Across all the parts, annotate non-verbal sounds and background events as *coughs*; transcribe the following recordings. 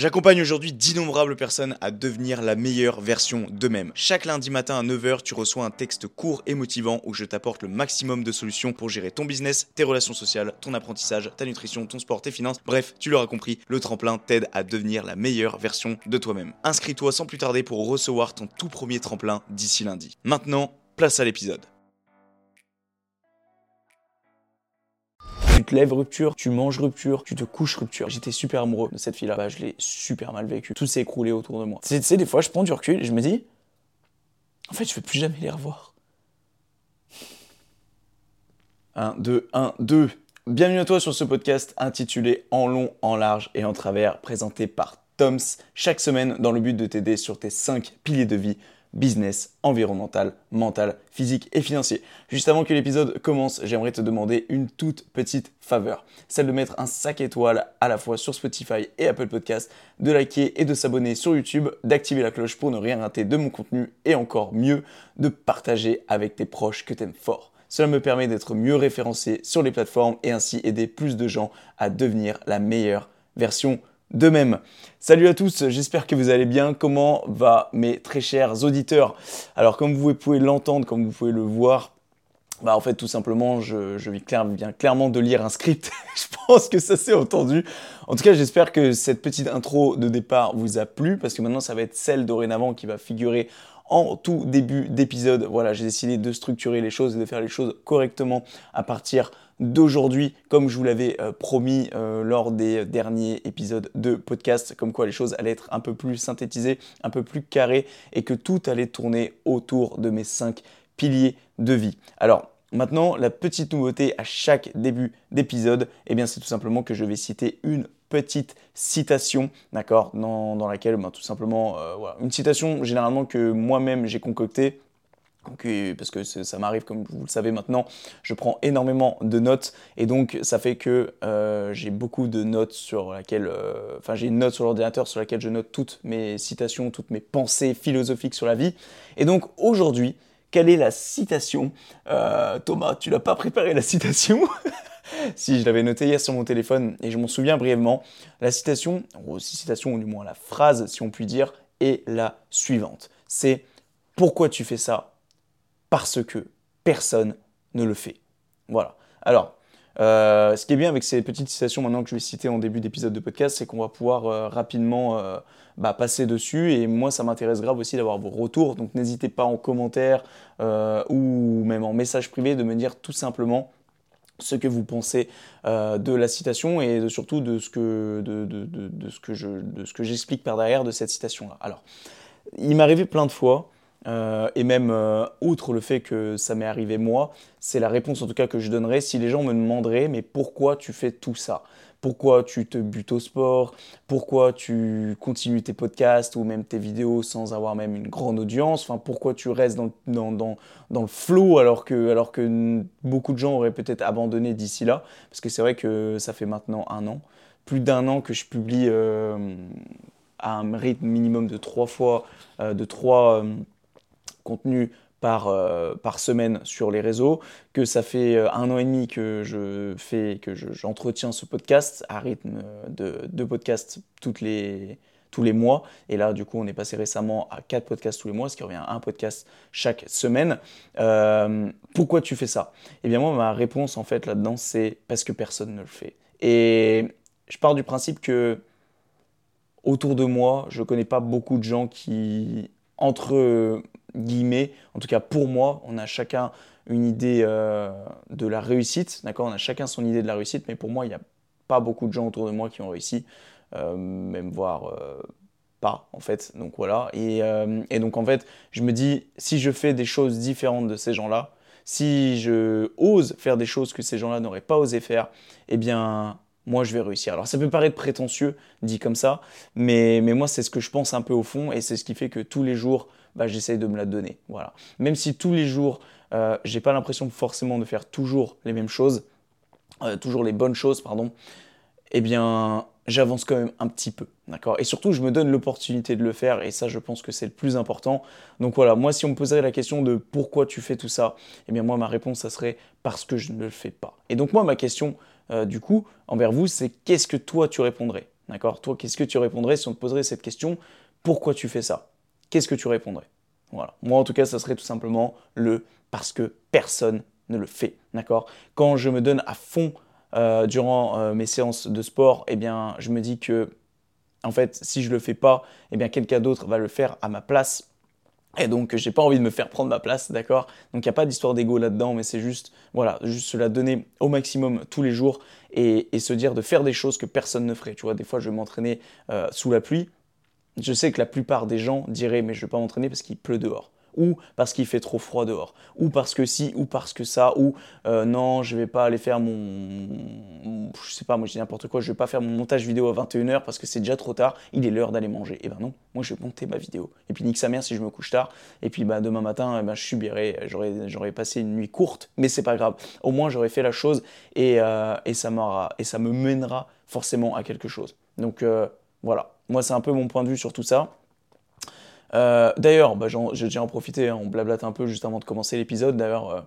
J'accompagne aujourd'hui d'innombrables personnes à devenir la meilleure version d'eux-mêmes. Chaque lundi matin à 9h, tu reçois un texte court et motivant où je t'apporte le maximum de solutions pour gérer ton business, tes relations sociales, ton apprentissage, ta nutrition, ton sport, tes finances. Bref, tu l'auras compris, le tremplin t'aide à devenir la meilleure version de toi-même. Inscris-toi sans plus tarder pour recevoir ton tout premier tremplin d'ici lundi. Maintenant, place à l'épisode. Tu te lèves rupture, tu manges rupture, tu te couches rupture. J'étais super amoureux de cette fille-là. Bah, je l'ai super mal vécu. Tout s'est écroulé autour de moi. Tu des fois, je prends du recul et je me dis, en fait, je veux plus jamais les revoir. 1, 2, 1, 2. Bienvenue à toi sur ce podcast intitulé En long, en large et en travers, présenté par Toms, chaque semaine dans le but de t'aider sur tes 5 piliers de vie business, environnemental, mental, physique et financier. Juste avant que l'épisode commence, j'aimerais te demander une toute petite faveur, celle de mettre un sac étoile à la fois sur Spotify et Apple Podcast, de liker et de s'abonner sur YouTube, d'activer la cloche pour ne rien rater de mon contenu et encore mieux, de partager avec tes proches que t'aimes fort. Cela me permet d'être mieux référencé sur les plateformes et ainsi aider plus de gens à devenir la meilleure version de même. Salut à tous, j'espère que vous allez bien. Comment va mes très chers auditeurs? Alors comme vous pouvez l'entendre, comme vous pouvez le voir, bah en fait tout simplement je, viens clairement de lire un script. *laughs* je pense que ça s'est entendu. En tout cas j'espère que cette petite intro de départ vous a plu parce que maintenant ça va être celle dorénavant qui va figurer en tout début d'épisode. Voilà, j'ai décidé de structurer les choses et de faire les choses correctement à partir d'aujourd'hui, comme je vous l'avais euh, promis euh, lors des derniers épisodes de podcast, comme quoi les choses allaient être un peu plus synthétisées, un peu plus carrées et que tout allait tourner autour de mes cinq piliers de vie. Alors, Maintenant, la petite nouveauté à chaque début d'épisode, eh c'est tout simplement que je vais citer une petite citation, d'accord, dans, laquelle, ben, tout simplement, euh, voilà, une citation généralement que moi-même j'ai concoctée, parce que ça m'arrive, comme vous le savez maintenant, je prends énormément de notes et donc ça fait que euh, j'ai beaucoup de notes sur laquelle, euh, enfin j'ai une note sur l'ordinateur sur laquelle je note toutes mes citations, toutes mes pensées philosophiques sur la vie. Et donc aujourd'hui, quelle est la citation Thomas, tu l'as pas préparé la citation? *laughs* Si je l'avais noté hier sur mon téléphone et je m'en souviens brièvement, la citation, ou citation ou du moins la phrase si on peut dire, est la suivante. C'est pourquoi tu fais ça? Parce que personne ne le fait. Voilà. Alors, euh, ce qui est bien avec ces petites citations maintenant que je vais citer en début d'épisode de podcast, c'est qu'on va pouvoir euh, rapidement euh, bah, passer dessus. Et moi, ça m'intéresse grave aussi d'avoir vos retours. Donc n'hésitez pas en commentaire ou même en message privé de me dire tout simplement ce que vous pensez de la citation et surtout de ce que, de, de, de, ce que je, de ce que j'explique par derrière de cette citation-là. Alors, il m'est arrivé plein de fois, euh, et même euh, outre le fait que ça m'est arrivé moi, c'est la réponse en tout cas que je donnerais si les gens me demanderaient mais pourquoi tu fais tout ça? Pourquoi tu te butes au sport, pourquoi tu continues tes podcasts ou même tes vidéos sans avoir même une grande audience, enfin, pourquoi tu restes dans, dans, dans, dans le flow alors que, alors que beaucoup de gens auraient peut-être abandonné d'ici là, parce que c'est vrai que ça fait maintenant un an, plus d'un an que je publie euh, à un rythme minimum de trois fois, de trois euh, par semaine sur les réseaux, que ça fait euh, un an et demi que je fais, que j'entretiens ce podcast à rythme de deux podcasts toutes les, tous les mois. Et là, du coup, on est passé récemment à quatre podcasts tous les mois, ce qui revient à un podcast chaque semaine. Euh, pourquoi tu fais ça? Eh bien, moi, ma réponse, en fait, là-dedans, c'est parce que personne ne le fait. Et je pars du principe que autour de moi, je ne connais pas beaucoup de gens qui, entre en tout cas pour moi, on a chacun une idée euh, de la réussite, d'accord? On a chacun son idée de la réussite, mais pour moi, il n'y a pas beaucoup de gens autour de moi qui ont réussi, euh, même voire euh, pas, en fait. Donc voilà. Et, donc en fait, je me dis, si je fais des choses différentes de ces gens-là, si je ose faire des choses que ces gens-là n'auraient pas osé faire, eh bien, moi je vais réussir. Alors ça peut paraître prétentieux dit comme ça, mais moi c'est ce que je pense un peu au fond et c'est ce qui fait que tous les jours bah, j'essaye de me la donner. Voilà. Même si tous les jours euh, j'ai pas l'impression forcément de faire toujours les mêmes choses, euh, toujours les bonnes choses, pardon, eh bien j'avance quand même un petit peu. Et surtout, je me donne l'opportunité de le faire et ça, je pense que c'est le plus important. Donc voilà, moi, si on me posait la question de pourquoi tu fais tout ça, eh bien moi, ma réponse, ça serait parce que je ne le fais pas. Et donc moi, ma question, euh, du coup, envers vous, c'est qu'est-ce que toi tu répondrais D'accord? Toi, qu'est-ce que tu répondrais si on te poserait cette question Pourquoi tu fais ça? Qu'est-ce que tu répondrais? Moi, en tout cas, ça serait tout simplement le parce que personne ne le fait. D'accord? Quand je me donne à fond euh, durant euh, mes séances de sport, eh bien, je me dis que, en fait, si je le fais pas, eh bien, quelqu'un d'autre va le faire à ma place. Et donc, j'ai pas envie de me faire prendre ma place, d'accord? Donc, il n'y a pas d'histoire d'ego là-dedans, mais c'est juste, voilà, juste se la donner au maximum tous les jours et, se dire de faire des choses que personne ne ferait. Tu des fois, je vais m'entraîner euh, sous la pluie. Je sais que la plupart des gens diraient, mais je vais pas m'entraîner parce qu'il pleut dehors ou parce qu'il fait trop froid dehors, ou parce que si, ou parce que ça, ou euh, non, je vais pas aller faire mon, je sais pas, moi je dis n'importe quoi, je vais pas faire mon montage vidéo à 21h parce que c'est déjà trop tard, il est l'heure d'aller manger. Et eh ben non, moi je vais monter ma vidéo. Et puis nique sa mère si je me couche tard, et puis bah, demain matin, eh ben, je subirai, j'aurais passé une nuit courte, mais c'est pas grave. Au moins j'aurais fait la chose et, euh, et, ça et ça me mènera forcément à quelque chose. Donc euh, voilà, moi c'est un peu mon point de vue sur tout ça. Euh, d'ailleurs, bah, je tiens à en profiter, hein, on blablate un peu juste avant de commencer l'épisode. D'ailleurs, euh,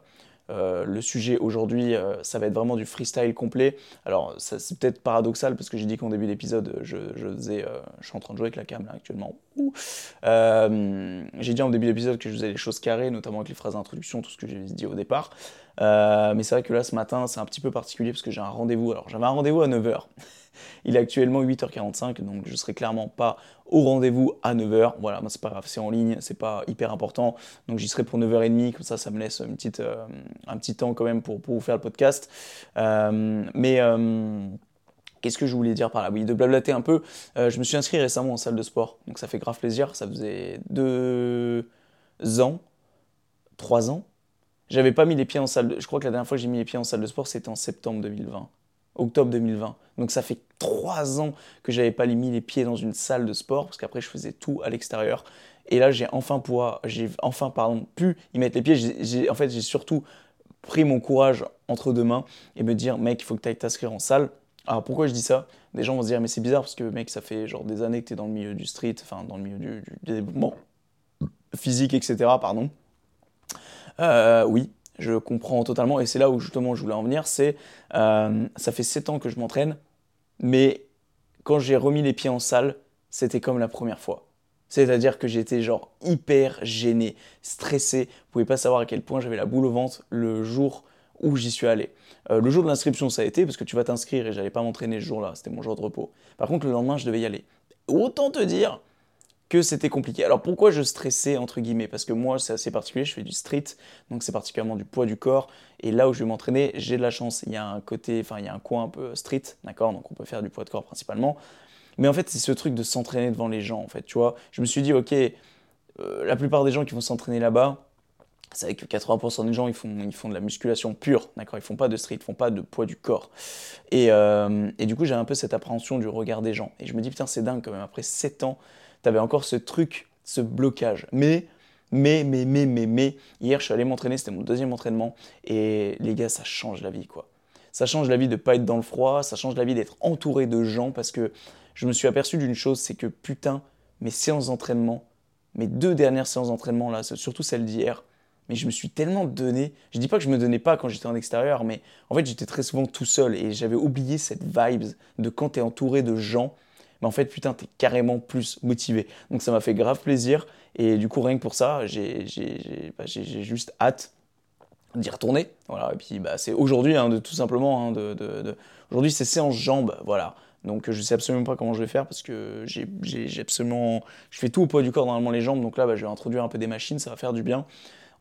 euh, le sujet aujourd'hui, ça va être vraiment du freestyle complet. Alors, c'est peut-être paradoxal parce que j'ai dit qu'en début d'épisode, je, faisais, je suis en train de jouer avec la cam là actuellement. j'ai dit en début d'épisode que je faisais les choses carrées, notamment avec les phrases d'introduction, tout ce que j'ai dit au départ. mais c'est vrai que là, ce matin, c'est un petit peu particulier parce que j'ai un rendez-vous. Alors, j'avais un rendez-vous à 9h. Il est actuellement 8h45, donc je serai clairement pas au rendez-vous à 9h. Voilà, c'est pas grave, c'est en ligne, c'est pas hyper important. Donc j'y serai pour 9h30, comme ça ça me laisse une petite, euh, un petit temps quand même pour, pour vous faire le podcast. Euh, mais euh, Qu'est-ce que je voulais dire par là? Oui, de blablater un peu. je me suis inscrit récemment en salle de sport, donc ça fait grave plaisir. Ça faisait deux ans, trois ans. J'avais pas mis les pieds en salle. Je crois que la dernière fois que j'ai mis les pieds en salle de sport, c'était en septembre 2020 octobre 2020. Donc ça fait trois ans que j'avais pas mis les pieds dans une salle de sport parce qu'après je faisais tout à l'extérieur. Et là j'ai enfin j'ai enfin pardon pu y mettre les pieds. En fait j'ai surtout pris mon courage entre deux mains et me dire mec il faut que tu ailles t'inscrire en salle. Alors pourquoi je dis ça? Des gens vont se dire mais c'est bizarre parce que mec ça fait genre des années que tu es dans le milieu du street, enfin dans le milieu du, développement physique etc. Pardon. Euh, oui, je comprends totalement, et c'est là où justement je voulais en venir, c'est euh, ça fait 7 ans que je m'entraîne, mais quand j'ai remis les pieds en salle, c'était comme la première fois. C'est-à-dire que j'étais genre hyper gêné, stressé, vous pouvez pas savoir à quel point j'avais la boule au ventre le jour où j'y suis allé. Euh, le jour de l'inscription, ça a été parce que tu vas t'inscrire et j'allais pas m'entraîner ce jour-là, c'était mon jour de repos. Par contre, le lendemain, je devais y aller. Autant te dire que c'était compliqué. Alors pourquoi je stressais entre guillemets? Parce que moi c'est assez particulier, je fais du street, donc c'est particulièrement du poids du corps. Et là où je vais m'entraîner, j'ai de la chance. Il y a un côté, enfin il y a un coin un peu street, d'accord? Donc on peut faire du poids de corps principalement. Mais en fait c'est ce truc de s'entraîner devant les gens en fait, tu vois? Je me suis dit ok, euh, la plupart des gens qui vont s'entraîner là-bas, c'est vrai que 80% des gens ils font, ils font de la musculation pure, d'accord? Ils font pas de street, ils font pas de poids du corps. Et, euh, et du coup j'ai un peu cette appréhension du regard des gens. Et je me dis putain c'est dingue quand même, après 7 ans tu avais encore ce truc, ce blocage. Mais, mais, mais, mais, mais, mais, hier, je suis allé m'entraîner, c'était mon deuxième entraînement, et les gars, ça change la vie, quoi. Ça change la vie de pas être dans le froid, ça change la vie d'être entouré de gens, parce que je me suis aperçu d'une chose, c'est que putain, mes séances d'entraînement, mes deux dernières séances d'entraînement, là, surtout celle d'hier, mais je me suis tellement donné. Je dis pas que je me donnais pas quand j'étais en extérieur, mais en fait, j'étais très souvent tout seul et j'avais oublié cette vibe de quand tu es entouré de gens mais en fait, putain, t'es carrément plus motivé. Donc ça m'a fait grave plaisir. Et du coup, rien que pour ça, j'ai bah, juste hâte d'y retourner. Voilà. Et puis, bah, c'est aujourd'hui, hein, tout simplement. Hein, de, de, Aujourd'hui, c'est séance jambes. Voilà. Donc, je sais absolument pas comment je vais faire parce que j'ai absolument. Je fais tout au poids du corps, normalement, les jambes. Donc là, bah, je vais introduire un peu des machines, ça va faire du bien.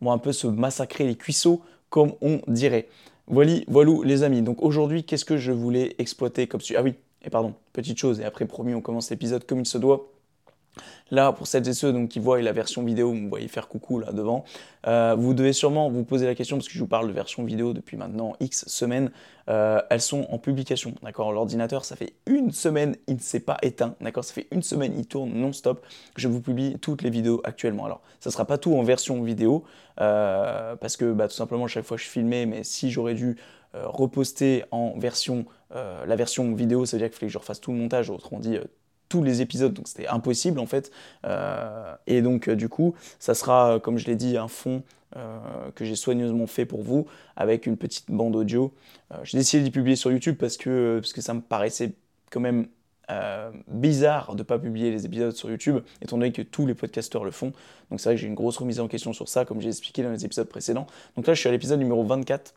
On va un peu se massacrer les cuisseaux, comme on dirait. Voilà, voilà les amis. Donc aujourd'hui, qu'est-ce que je voulais exploiter comme Ah oui, et pardon, petite chose, et après promis, on commence l'épisode comme il se doit. Là, pour celles et ceux donc, qui voient la version vidéo, vous voyez faire coucou là devant, euh, vous devez sûrement vous poser la question, parce que je vous parle de version vidéo depuis maintenant X semaines, euh, elles sont en publication, d'accord? L'ordinateur, ça fait une semaine, il ne s'est pas éteint, d'accord? Ça fait une semaine, il tourne non-stop, je vous publie toutes les vidéos actuellement. Alors, ça ne sera pas tout en version vidéo, euh, parce que bah, tout simplement, chaque fois je filmais, mais si j'aurais dû reposter en version, la version vidéo, ça veut dire qu'il fallait que je refasse tout le montage, autrement dit, tous les épisodes, donc c'était impossible en fait. Euh, et donc euh, du coup, ça sera, comme je l'ai dit, un fond euh, que j'ai soigneusement fait pour vous, avec une petite bande audio. j'ai décidé d'y publier sur YouTube parce que, parce ça me paraissait quand même bizarre de ne pas publier les épisodes sur YouTube, étant donné que tous les podcasteurs le font. Donc c'est vrai que j'ai une grosse remise en question sur ça, comme j'ai expliqué dans les épisodes précédents. Donc là, je suis à l'épisode numéro 24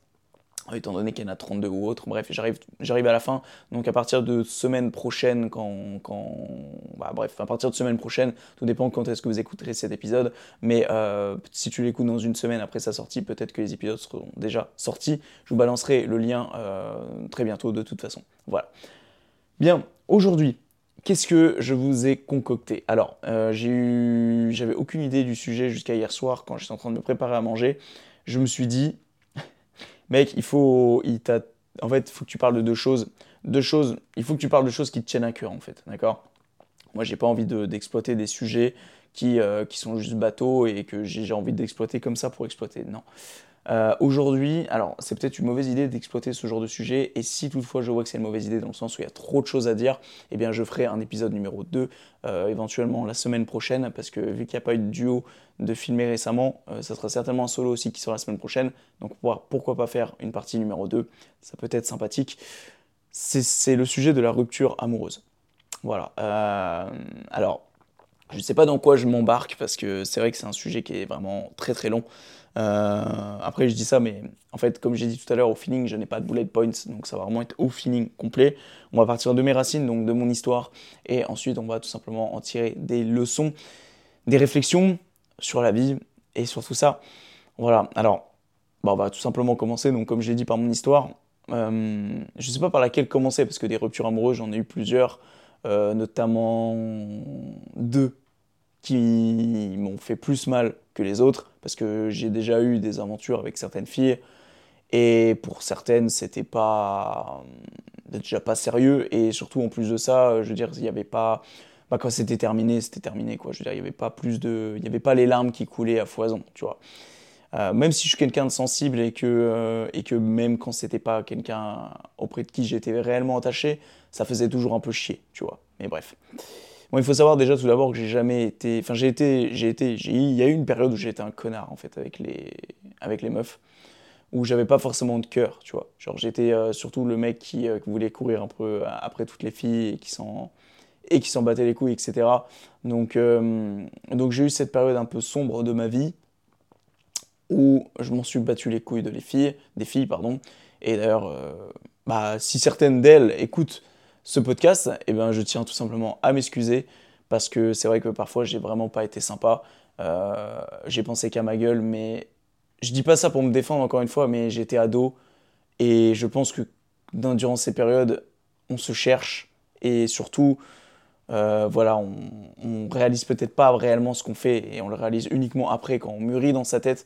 étant donné qu'il y en a 32 ou autre. Bref, j'arrive, à la fin. Donc à partir de semaine prochaine, quand, quand bah, bref, à partir de semaine prochaine, tout dépend quand est-ce que vous écouterez cet épisode. Mais euh, si tu l'écoutes dans une semaine après sa sortie, peut-être que les épisodes seront déjà sortis. Je vous balancerai le lien euh, très bientôt de toute façon. Voilà. Bien, aujourd'hui, Qu'est-ce que je vous ai concocté? Alors, euh, j'ai eu, j'avais aucune idée du sujet jusqu'à hier soir quand j'étais en train de me préparer à manger. Je me suis dit, mec, il faut, il en fait, faut que tu parles de deux choses. Deux choses, il faut que tu parles de choses qui te tiennent à cœur, en fait, d'accord? Moi, j'ai pas envie d'exploiter des sujets qui, euh, qui sont juste bateaux et que j'ai envie d'exploiter comme ça pour exploiter. Non. Euh, aujourd'hui, alors c'est peut-être une mauvaise idée d'exploiter ce genre de sujet, et si toutefois je vois que c'est une mauvaise idée dans le sens où il y a trop de choses à dire, eh bien je ferai un épisode numéro 2 euh, éventuellement la semaine prochaine, parce que vu qu'il n'y a pas eu de duo de filmer récemment, euh, ça sera certainement un solo aussi qui sera la semaine prochaine, donc pourquoi pas faire une partie numéro 2, ça peut être sympathique. C'est le sujet de la rupture amoureuse. Voilà. alors, je ne sais pas dans quoi je m'embarque, parce que c'est vrai que c'est un sujet qui est vraiment très très long. Euh, après, je dis ça, mais en fait, comme j'ai dit tout à l'heure, au feeling, je n'ai pas de bullet points, donc ça va vraiment être au feeling complet. On va partir de mes racines, donc de mon histoire, et ensuite, on va tout simplement en tirer des leçons, des réflexions sur la vie et sur tout ça. Voilà, alors, bah, on va tout simplement commencer, donc comme j'ai dit, par mon histoire. Euh, je ne sais pas par laquelle commencer, parce que des ruptures amoureuses, j'en ai eu plusieurs, euh, notamment deux qui m'ont fait plus mal que les autres, parce que j'ai déjà eu des aventures avec certaines filles, et pour certaines, c'était pas euh, déjà pas sérieux, et surtout en plus de ça, je veux dire, il n'y avait pas. Bah, quand c'était terminé, c'était terminé, quoi. Je veux dire, il n'y avait pas plus de. Il n'y avait pas les larmes qui coulaient à foison, tu vois. Euh, même si je suis quelqu'un de sensible et que, euh, et que même quand c'était pas quelqu'un auprès de qui j'étais réellement attaché, ça faisait toujours un peu chier, tu vois. Mais bref il faut savoir déjà tout d'abord que j'ai jamais été. Enfin, j'ai été. J'ai été. Il y a eu une période où j'ai été un connard, en fait, avec les, avec les meufs, où j'avais pas forcément de cœur, tu vois. Genre, j'étais euh, surtout le mec euh, qui, voulait courir un peu après toutes les filles et qui s'en et qui s'en battait les couilles, etc. Donc, euh, donc j'ai eu cette période un peu sombre de ma vie où je m'en suis battu les couilles de les filles, des filles, pardon. Et d'ailleurs, bah, si certaines d'elles écoutent ce podcast, eh ben, je tiens tout simplement à m'excuser parce que c'est vrai que parfois j'ai vraiment pas été sympa. Euh, j'ai pensé qu'à ma gueule, mais je dis pas ça pour me défendre encore une fois, mais j'étais ado et je pense que durant ces périodes, on se cherche et surtout, euh, voilà, on, on réalise peut-être pas réellement ce qu'on fait et on le réalise uniquement après quand on mûrit dans sa tête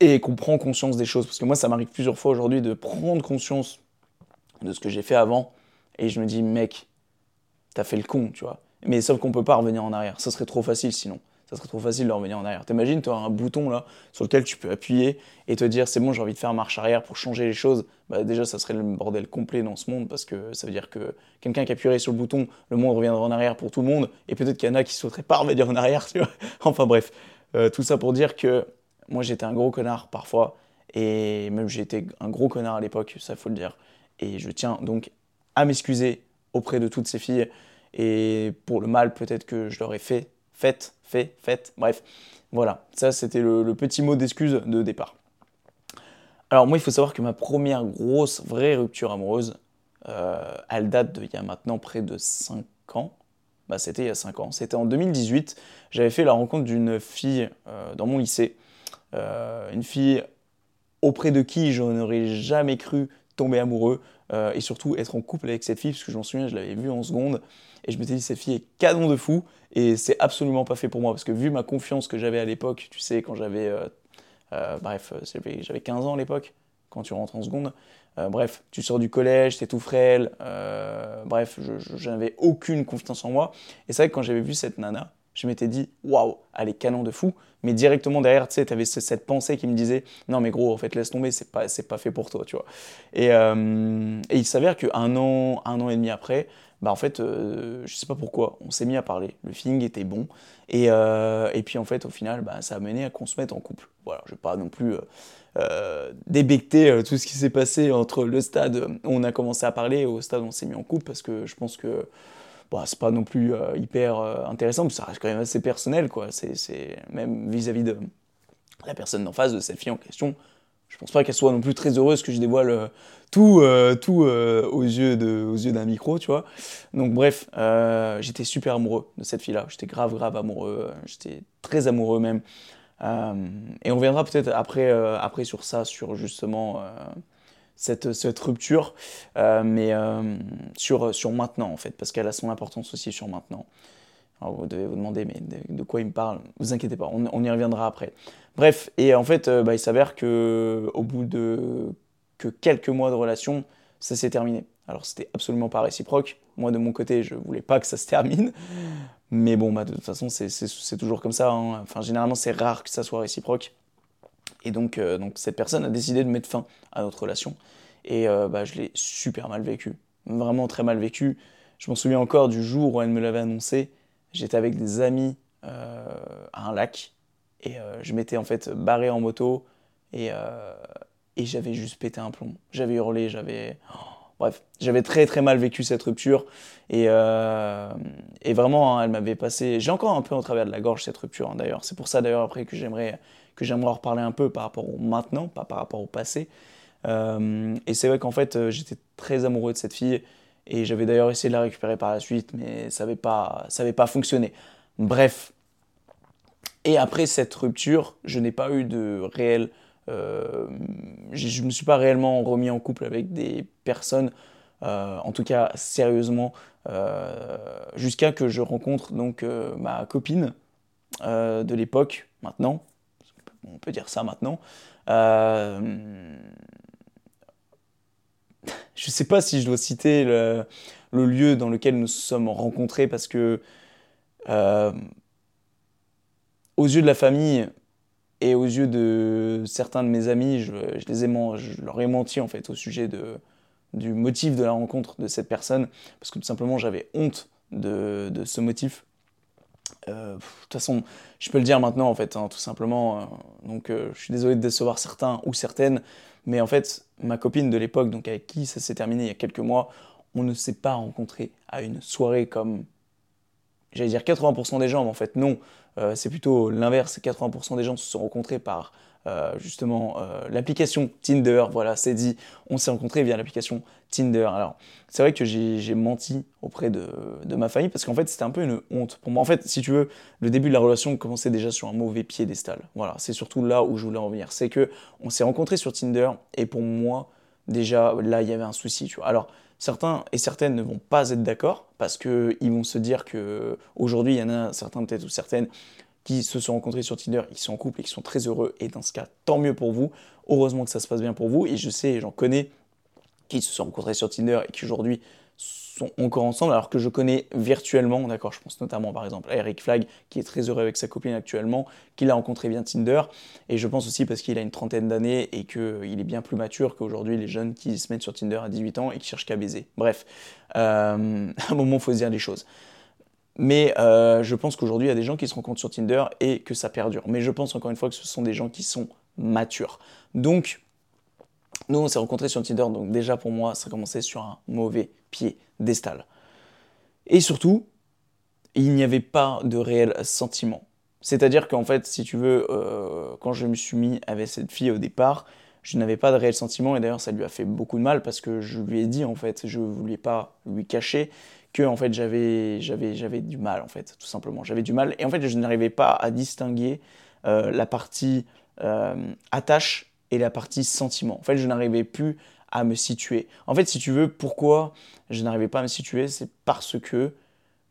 et qu'on prend conscience des choses. Parce que moi, ça m'arrive plusieurs fois aujourd'hui de prendre conscience de ce que j'ai fait avant et je me dis, mec, t'as fait le con, tu vois. Mais sauf qu'on peut pas revenir en arrière. Ça serait trop facile sinon. Ça serait trop facile de revenir en arrière. T'imagines, tu as un bouton là sur lequel tu peux appuyer et te dire c'est bon, j'ai envie de faire marche arrière pour changer les choses. Bah, déjà, ça serait le bordel complet dans ce monde parce que ça veut dire que quelqu'un qui appuierait sur le bouton, le monde reviendrait en arrière pour tout le monde et peut-être qu'il y en a qui sauteraient pas revenir en arrière, *laughs* tu vois. enfin bref, euh, tout ça pour dire que moi j'étais un gros connard parfois et même j'étais un gros connard à l'époque, ça faut le dire. Et je tiens donc à m'excuser auprès de toutes ces filles et pour le mal peut-être que je leur ai fait, fait, fait, fait, bref. Voilà, ça c'était le, petit mot d'excuse de départ. Alors moi il faut savoir que ma première grosse vraie rupture amoureuse, euh, elle date d'il y a maintenant près de 5 ans. Bah, c'était il y a 5 ans. C'était en 2018. J'avais fait la rencontre d'une fille euh, dans mon lycée. Euh, une fille auprès de qui je n'aurais jamais cru tomber amoureux. Euh, et surtout être en couple avec cette fille, parce que je m'en souviens, je l'avais vue en seconde, et je m'étais dit, cette fille est canon de fou, et c'est absolument pas fait pour moi, parce que vu ma confiance que j'avais à l'époque, tu sais, quand j'avais, euh, euh, bref, j'avais 15 ans à l'époque, quand tu rentres en seconde, bref, tu sors du collège, t'es tout frêle, bref, je, n'avais aucune confiance en moi, et c'est vrai que quand j'avais vu cette nana, je m'étais dit, waouh, est canon de fou. Mais directement derrière, tu sais, tu avais cette pensée qui me disait, non, mais gros, en fait, laisse tomber, c'est pas, pas fait pour toi, tu vois. Et, euh, il s'avère qu'un an, un an et demi après, bah en fait, euh, je sais pas pourquoi, on s'est mis à parler. Le feeling était bon. Et, euh, et puis en fait, au final, bah, ça a mené à qu'on se mette en couple. Voilà, je vais pas non plus euh, débecter tout ce qui s'est passé entre le stade où on a commencé à parler et au stade où on s'est mis en couple, parce que je pense que bah, c'est pas non plus hyper intéressant, ça reste quand même assez personnel, quoi. C'est même vis-à-vis de la personne d'en face, de cette fille en question. Je pense pas qu'elle soit non plus très heureuse que je dévoile tout, euh, tout euh, aux yeux d'un micro, tu vois. Donc bref, euh, j'étais super amoureux de cette fille-là. J'étais grave, grave amoureux. J'étais très amoureux même. et on reviendra peut-être après, après sur ça, sur justement cette, cette rupture, mais sur, sur maintenant en fait, parce qu'elle a son importance aussi sur maintenant. Alors vous devez vous demander, mais de, quoi il me parle? Vous inquiétez pas, on, y reviendra après. Bref, et en fait, bah, il s'avère que au bout de que quelques mois de relation, ça s'est terminé. Alors c'était absolument pas réciproque. Moi de mon côté, je voulais pas que ça se termine. Mais bon, bah, de toute façon, c'est toujours comme ça. Hein. Enfin, généralement, c'est rare que ça soit réciproque. Et donc, euh, donc, cette personne a décidé de mettre fin à notre relation. Et euh, bah, je l'ai super mal vécu. Vraiment très mal vécu. Je m'en souviens encore du jour où elle me l'avait annoncé. J'étais avec des amis euh, à un lac. Et je m'étais en fait barré en moto. Et, et j'avais juste pété un plomb. J'avais hurlé, j'avais. Bref, j'avais très très mal vécu cette rupture. Et, euh, vraiment, hein, elle m'avait passé. J'ai encore un peu en travers de la gorge cette rupture, hein, d'ailleurs. C'est pour ça d'ailleurs après que j'aimerais que j'aimerais en reparler un peu par rapport au maintenant, pas par rapport au passé. Euh, et c'est vrai qu'en fait, euh, j'étais très amoureux de cette fille. Et j'avais d'ailleurs essayé de la récupérer par la suite, mais ça n'avait pas, pas fonctionné. Bref. Et après cette rupture, je n'ai pas eu de réel euh, je ne me suis pas réellement remis en couple avec des personnes, euh, en tout cas sérieusement, euh, jusqu'à que je rencontre donc ma copine de l'époque, maintenant, on peut dire ça maintenant. *laughs* je ne sais pas si je dois citer le, le, lieu dans lequel nous sommes rencontrés parce que aux yeux de la famille, et aux yeux de certains de mes amis, je, les ai, leur ai menti en fait au sujet de, du motif de la rencontre de cette personne, parce que tout simplement j'avais honte de, ce motif. Euh, de toute façon, je peux le dire maintenant en fait, hein, tout simplement. Euh, donc euh, je suis désolé de décevoir certains ou certaines, mais en fait, ma copine de l'époque, donc avec qui ça s'est terminé il y a quelques mois, on ne s'est pas rencontré à une soirée comme j'allais dire 80% des gens, mais en fait non, c'est plutôt l'inverse, 80% des gens se sont rencontrés par euh, justement euh, l'application Tinder, voilà, c'est dit, on s'est rencontrés via l'application Tinder. Alors, c'est vrai que j'ai menti auprès de, de, ma famille parce qu'en fait, c'était un peu une honte pour moi. En fait, si tu veux, le début de la relation commençait déjà sur un mauvais piédestal. Voilà, c'est surtout là où je voulais en venir. C'est que on s'est rencontrés sur Tinder et pour moi, déjà, là, il y avait un souci, tu vois. Alors, certains et certaines ne vont pas être d'accord parce qu'ils vont se dire que aujourd'hui il y en a certains peut-être ou certaines qui se sont rencontrés sur Tinder, ils sont en couple et qui sont très heureux et dans ce cas tant mieux pour vous. Heureusement que ça se passe bien pour vous et je sais, j'en connais qui se sont rencontrés sur Tinder et qui aujourd'hui sont encore ensemble, alors que je connais virtuellement, d'accord, je pense notamment par exemple à Eric Flag, qui est très heureux avec sa copine actuellement, qu'il a rencontré via Tinder, et je pense aussi parce qu'il a une trentaine d'années et qu'il est bien plus mature qu'aujourd'hui les jeunes qui se mettent sur Tinder à 18 ans et qui cherchent qu'à baiser. Bref, euh, *laughs* à un moment, il faut se dire les choses. Mais euh, je pense qu'aujourd'hui, il y a des gens qui se rencontrent sur Tinder et que ça perdure. Mais je pense encore une fois que ce sont des gens qui sont matures. Donc, nous, on s'est rencontrés sur Tinder, donc déjà pour moi, ça commençait sur un mauvais pied d'estal. Et surtout, il n'y avait pas de réel sentiment. C'est-à-dire qu'en fait, si tu veux, euh, quand je me suis mis avec cette fille au départ, je n'avais pas de réel sentiment et d'ailleurs ça lui a fait beaucoup de mal parce que je lui ai dit en fait, je voulais pas lui cacher que en fait j'avais j'avais j'avais du mal en fait, tout simplement. J'avais du mal et en fait je n'arrivais pas à distinguer euh, la partie euh, attache et la partie sentiment. En fait, je n'arrivais plus à me situer. En fait, si tu veux, pourquoi je n'arrivais pas à me situer, c'est parce que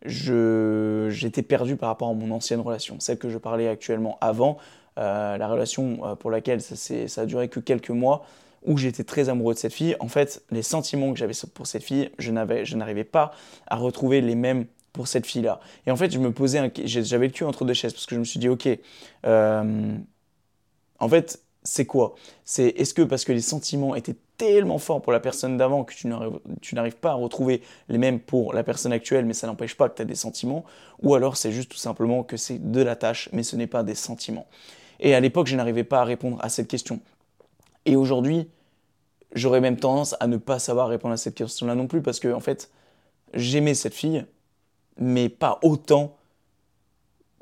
je j'étais perdu par rapport à mon ancienne relation, celle que je parlais actuellement avant, euh, la relation euh, pour laquelle ça, ça a duré que quelques mois, où j'étais très amoureux de cette fille. En fait, les sentiments que j'avais pour cette fille, je n'arrivais pas à retrouver les mêmes pour cette fille-là. Et en fait, je me posais, j'avais le cul entre deux chaises parce que je me suis dit, ok, euh, en fait, c'est quoi? C'est est-ce que parce que les sentiments étaient tellement forts pour la personne d'avant que tu n'arrives pas à retrouver les mêmes pour la personne actuelle, mais ça n'empêche pas que tu as des sentiments, ou alors c'est juste tout simplement que c'est de la tâche, mais ce n'est pas des sentiments? Et à l'époque, je n'arrivais pas à répondre à cette question. Et aujourd'hui, j'aurais même tendance à ne pas savoir répondre à cette question-là non plus, parce que en fait, j'aimais cette fille, mais pas autant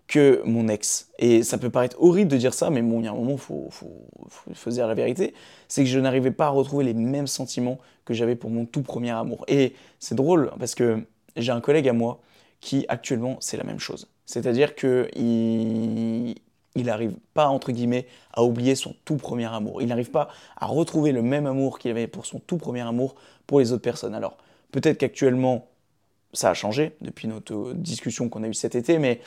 que mon ex. Et ça peut paraître horrible de dire ça, mais bon, il y a un moment, il faut, faut, dire la vérité, c'est que je n'arrivais pas à retrouver les mêmes sentiments que j'avais pour mon tout premier amour. Et c'est drôle, parce que j'ai un collègue à moi qui, actuellement, c'est la même chose. C'est-à-dire qu'il il n'arrive pas, entre guillemets, à oublier son tout premier amour. Il n'arrive pas à retrouver le même amour qu'il avait pour son tout premier amour pour les autres personnes. Alors, peut-être qu'actuellement, ça a changé depuis notre discussion qu'on a eue cet été, mais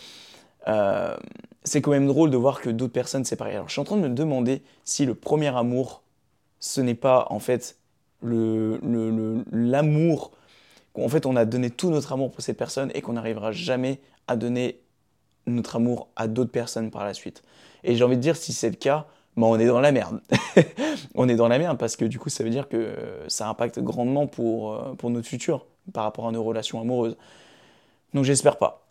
euh, c'est quand même drôle de voir que d'autres personnes, c'est. Alors, je suis en train de me demander si le premier amour, ce n'est pas, en fait, l'amour... Le, en fait, on a donné tout notre amour pour cette personne et qu'on n'arrivera jamais à donner notre amour à d'autres personnes par la suite. Et j'ai envie de dire, si c'est le cas, bah on est dans la merde. *laughs* on est dans la merde parce que du coup, ça veut dire que ça impacte grandement pour, euh, pour notre futur par rapport à nos relations amoureuses. Donc j'espère pas.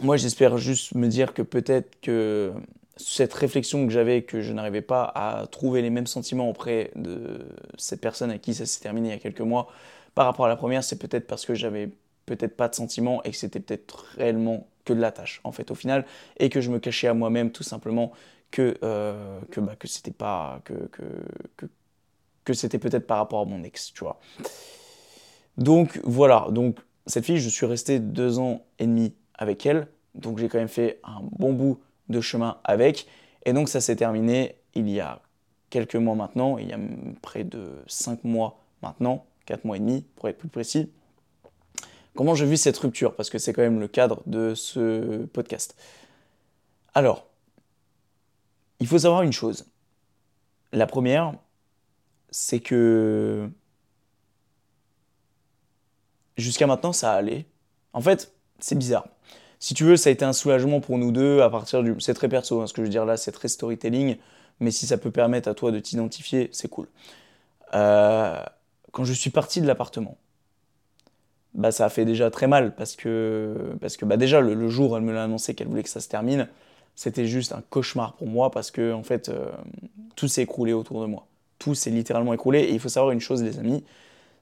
Moi, j'espère juste me dire que peut-être que cette réflexion que j'avais, que je n'arrivais pas à trouver les mêmes sentiments auprès de cette personne à qui ça s'est terminé il y a quelques mois, par rapport à la première, c'est peut-être parce que j'avais peut-être pas de sentiments et que c'était peut-être réellement que de la tâche en fait au final et que je me cachais à moi-même tout simplement que euh, bah, que c'était pas que que, que, c'était peut-être par rapport à mon ex tu vois. Donc voilà. Donc cette fille je suis resté deux ans et demi avec elle donc j'ai quand même fait un bon bout de chemin avec et donc ça s'est terminé il y a quelques mois maintenant il y a près de cinq mois maintenant quatre mois et demi pour être plus précis Comment je vis cette rupture? Parce que c'est quand même le cadre de ce podcast. Alors, il faut savoir une chose. La première, c'est que jusqu'à maintenant, ça allait. En fait, c'est bizarre. Si tu veux, ça a été un soulagement pour nous deux à partir du. C'est très perso, hein, ce que je veux dire là, c'est très storytelling, mais si ça peut permettre à toi de t'identifier, c'est cool. Euh, quand je suis parti de l'appartement, bah, ça a fait déjà très mal parce que, parce que bah, déjà le, jour où elle me l'a annoncé qu'elle voulait que ça se termine, c'était juste un cauchemar pour moi parce que en fait euh, tout s'est écroulé autour de moi. Tout s'est littéralement écroulé et il faut savoir une chose les amis,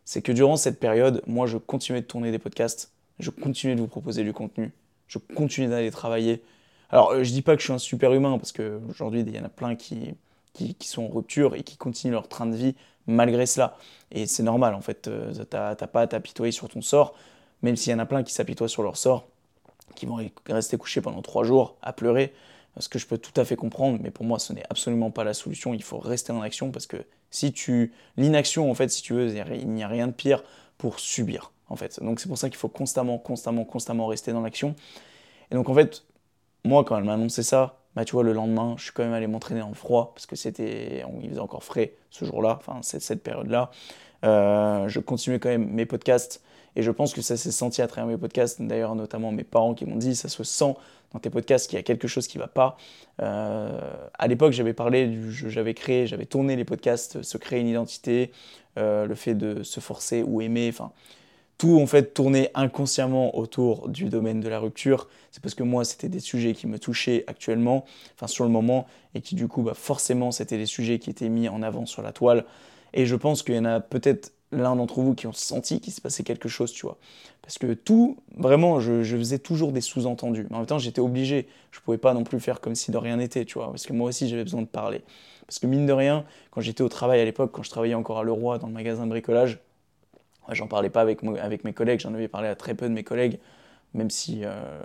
c'est que durant cette période, moi je continuais de tourner des podcasts, je continuais de vous proposer du contenu, je continuais d'aller travailler. Alors je dis pas que je suis un super humain parce qu'aujourd'hui il y en a plein qui, qui, qui sont en rupture et qui continuent leur train de vie malgré cela. Et c'est normal, en fait, euh, t'as pas à t'apitoyer sur ton sort, même s'il y en a plein qui s'apitoient sur leur sort, qui vont rester couchés pendant trois jours à pleurer, ce que je peux tout à fait comprendre, mais pour moi, ce n'est absolument pas la solution. Il faut rester en action parce que si tu. L'inaction, en fait, si tu veux, il n'y a rien de pire pour subir, en fait. Donc c'est pour ça qu'il faut constamment, constamment, constamment rester dans l'action. Et donc, en fait, moi, quand elle m'a annoncé ça, bah, tu vois, le lendemain, je suis quand même allé m'entraîner le froid parce que c'était, il faisait encore frais ce jour-là, enfin cette, période-là. Euh, je continuais quand même mes podcasts et je pense que ça s'est senti à travers mes podcasts. D'ailleurs, notamment mes parents qui m'ont dit, ça se sent dans tes podcasts qu'il y a quelque chose qui va pas. Euh, à l'époque, j'avais parlé, j'avais créé, j'avais tourné les podcasts, se créer une identité, euh, le fait de se forcer ou aimer, enfin tout en fait tournait inconsciemment autour du domaine de la rupture. C'est parce que moi, c'était des sujets qui me touchaient actuellement, enfin sur le moment, et qui du coup, bah, forcément, c'était des sujets qui étaient mis en avant sur la toile. Et je pense qu'il y en a peut-être l'un d'entre vous qui ont senti qu'il se passait quelque chose, tu vois. Parce que tout, vraiment, je, faisais toujours des sous-entendus. Mais en même temps, j'étais obligé. Je pouvais pas non plus faire comme si de rien n'était, tu vois. Parce que moi aussi, j'avais besoin de parler. Parce que mine de rien, quand j'étais au travail à l'époque, quand je travaillais encore à Leroy dans le magasin de bricolage, J'en parlais pas avec, avec mes collègues, j'en avais parlé à très peu de mes collègues, même si euh,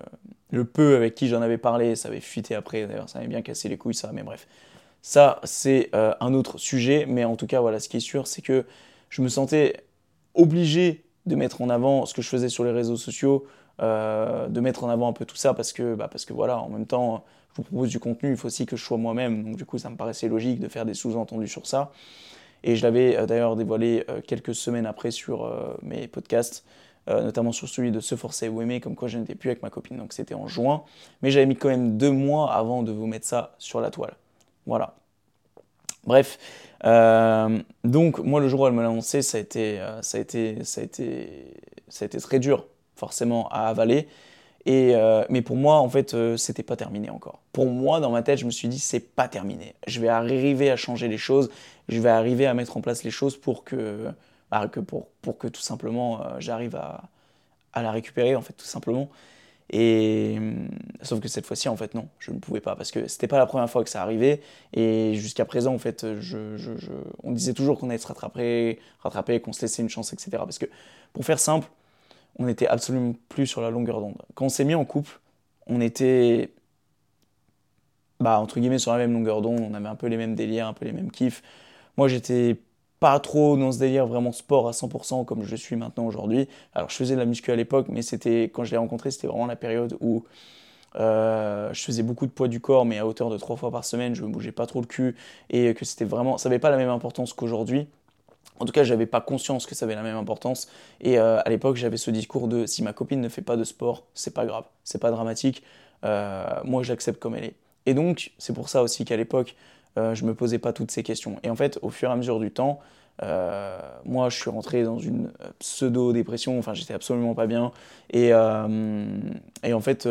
le peu avec qui j'en avais parlé, ça avait fuité après, d'ailleurs ça avait bien cassé les couilles ça, mais bref. Ça, c'est euh, un autre sujet, mais en tout cas, voilà, ce qui est sûr, c'est que je me sentais obligé de mettre en avant ce que je faisais sur les réseaux sociaux, euh, de mettre en avant un peu tout ça, parce que, bah, parce que voilà, en même temps, je vous propose du contenu, il faut aussi que je sois moi-même, donc du coup, ça me paraissait logique de faire des sous-entendus sur ça. Et je l'avais euh, d'ailleurs dévoilé euh, quelques semaines après sur euh, mes podcasts, notamment sur celui de Se forcer ou aimer, comme quoi je n'étais plus avec ma copine. Donc c'était en juin. Mais j'avais mis quand même deux mois avant de vous mettre ça sur la toile. Voilà. Bref, donc moi le jour où elle me l'a annoncé, ça a ça a été très dur forcément à avaler. Et, mais pour moi, en fait, c'était pas terminé encore. Pour moi, dans ma tête, je me suis dit, c'est pas terminé. Je vais arriver à changer les choses. Je vais arriver à mettre en place les choses pour que, bah, que pour, pour, que tout simplement j'arrive à, à, la récupérer, en fait, tout simplement. Et sauf que cette fois-ci, en fait, non, je ne pouvais pas parce que c'était pas la première fois que ça arrivait. Et jusqu'à présent, en fait, je, je, on disait toujours qu'on allait se rattraper, rattraper, qu'on se laissait une chance, etc. Parce que pour faire simple, on n'était absolument plus sur la longueur d'onde. Quand on s'est mis en couple, on était, bah, entre guillemets, sur la même longueur d'onde. On avait un peu les mêmes délires, un peu les mêmes kiffs. Moi, j'étais pas trop dans ce délire vraiment sport à 100% comme je suis maintenant aujourd'hui. Alors je faisais de la muscu à l'époque, mais c'était quand je l'ai rencontré, c'était vraiment la période où euh, je faisais beaucoup de poids du corps, mais à hauteur de trois fois par semaine, je me bougeais pas trop le cul et que c'était vraiment, ça n'avait pas la même importance qu'aujourd'hui. En tout cas, j'avais pas conscience que ça avait la même importance. Et euh, à l'époque, j'avais ce discours de si ma copine ne fait pas de sport, c'est pas grave, c'est pas dramatique. Euh, moi, je l'accepte comme elle est. Et donc, c'est pour ça aussi qu'à l'époque, euh, je me posais pas toutes ces questions. Et en fait, au fur et à mesure du temps, euh, moi, je suis rentré dans une pseudo-dépression, enfin, j'étais absolument pas bien. Et, et en fait,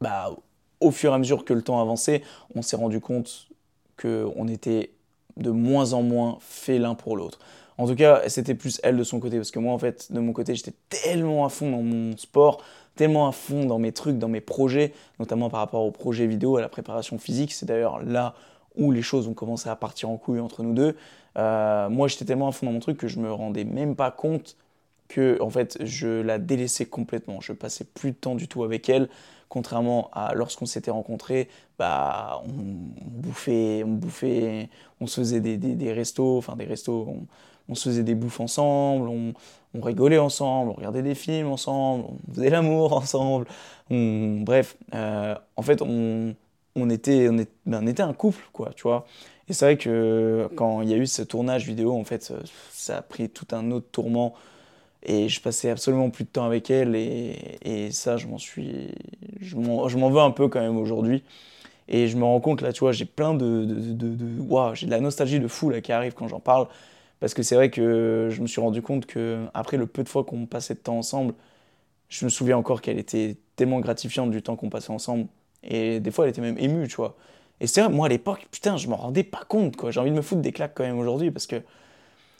bah, au fur et à mesure que le temps avançait, on s'est rendu compte qu'on était de moins en moins fait l'un pour l'autre. En tout cas, c'était plus elle de son côté, parce que moi, en fait, de mon côté, j'étais tellement à fond dans mon sport, tellement à fond dans mes trucs, dans mes projets, notamment par rapport aux projets vidéo, à la préparation physique. C'est d'ailleurs là où les choses ont commencé à partir en couille entre nous deux. Euh, moi, j'étais tellement à fond dans mon truc que je me rendais même pas compte que, en fait, je la délaissais complètement. Je passais plus de temps du tout avec elle, contrairement à lorsqu'on s'était rencontrés. Bah, on, bouffait, on bouffait, on se faisait des, des, restos, enfin des restos. On, se faisait des bouffes ensemble, on, rigolait ensemble, on regardait des films ensemble, on faisait l'amour *laughs* ensemble. bref, euh, en fait, on, était, on, ben, on, était un couple, quoi, tu vois. Et c'est vrai que quand il y a eu ce tournage vidéo, en fait, ça a pris tout un autre tourment. Et je passais absolument plus de temps avec elle. Et, ça, je m'en suis. Je m'en veux un peu quand même aujourd'hui. Et je me rends compte, là, tu vois, j'ai plein de. de, de, de j'ai de la nostalgie de fou là, qui arrive quand j'en parle. Parce que c'est vrai que je me suis rendu compte que après le peu de fois qu'on passait de temps ensemble, je me souviens encore qu'elle était tellement gratifiante du temps qu'on passait ensemble. Et des fois, elle était même émue, tu vois. Et c'est vrai, moi à l'époque, putain, je m'en rendais pas compte, quoi. J'ai envie de me foutre des claques quand même aujourd'hui parce que,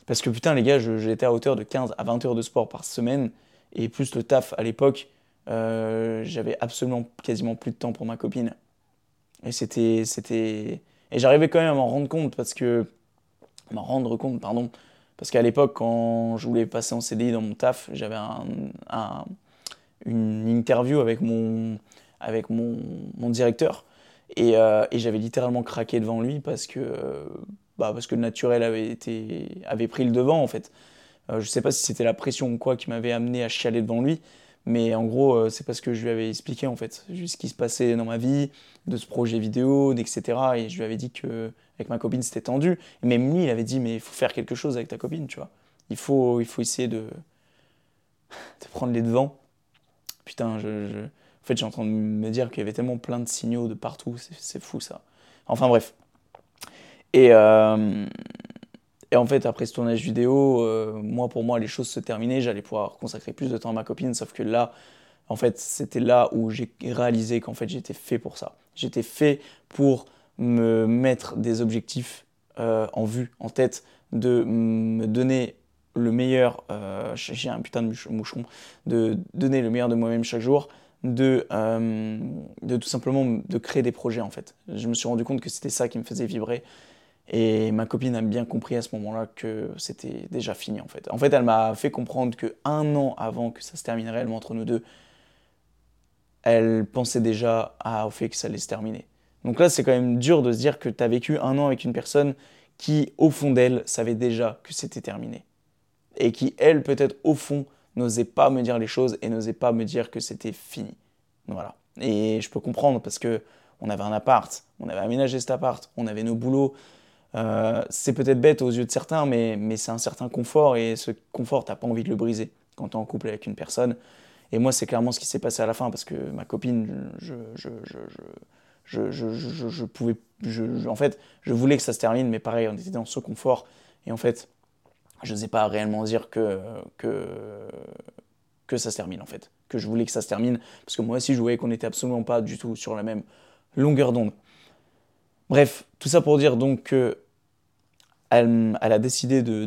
parce que putain, les gars, j'étais à hauteur de 15 à 20 heures de sport par semaine. Et plus le taf à l'époque, euh, j'avais absolument quasiment plus de temps pour ma copine. Et c'était. c'était... Et j'arrivais quand même à m'en rendre compte parce que m'en rendre compte, pardon. Parce qu'à l'époque, quand je voulais passer en CDI dans mon taf, j'avais un, une interview avec mon, avec mon, mon directeur. Et, euh, et j'avais littéralement craqué devant lui parce que, bah parce que le naturel avait, été, avait pris le devant, en fait. Euh, je sais pas si c'était la pression ou quoi qui m'avait amené à chialer devant lui. Mais en gros, euh, c'est parce que je lui avais expliqué en fait ce qui se passait dans ma vie, de ce projet vidéo, etc. Et je lui avais dit que avec ma copine c'était tendu. Et même lui, il avait dit mais il faut faire quelque chose avec ta copine, tu vois. Il faut, il faut essayer de, prendre les devants. Putain, je, en fait, j'ai en train de me dire qu'il y avait tellement plein de signaux de partout, c'est fou ça. Enfin bref. Et, euh, et en fait, après ce tournage vidéo, euh, moi, pour moi, les choses se terminaient. J'allais pouvoir consacrer plus de temps à ma copine. Sauf que là, en fait, c'était là où j'ai réalisé qu'en fait, j'étais fait pour ça. J'étais fait pour me mettre des objectifs euh, en vue, en tête, de me donner le meilleur, j'ai un putain de moucheron, de donner le meilleur de moi-même chaque jour, de, de tout simplement de créer des projets en fait. Je me suis rendu compte que c'était ça qui me faisait vibrer et ma copine a bien compris à ce moment-là que c'était déjà fini en fait. En fait, elle m'a fait comprendre que un an avant que ça se termine réellement entre nous deux, elle pensait déjà au fait que ça allait se terminer. Donc là, c'est quand même dur de se dire que tu as vécu un an avec une personne qui, au fond d'elle, savait déjà que c'était terminé. Et qui, elle, peut-être au fond, n'osait pas me dire les choses et n'osait pas me dire que c'était fini. Voilà. Et je peux comprendre parce que on avait un appart, on avait aménagé cet appart, on avait nos boulots, euh, c'est peut-être bête aux yeux de certains, mais, c'est un certain confort et ce confort, t'as pas envie de le briser quand tu es en couple avec une personne. Et moi, c'est clairement ce qui s'est passé à la fin parce que ma copine, je, Je, je, je, je pouvais, en fait, je voulais que ça se termine, mais pareil, on était dans ce confort. Et en fait, je n'osais pas réellement dire que, que, que ça se termine, en fait. Que je voulais que ça se termine, parce que moi aussi, je voyais qu'on n'était absolument pas du tout sur la même longueur d'onde. Bref, tout ça pour dire donc que elle, a décidé de,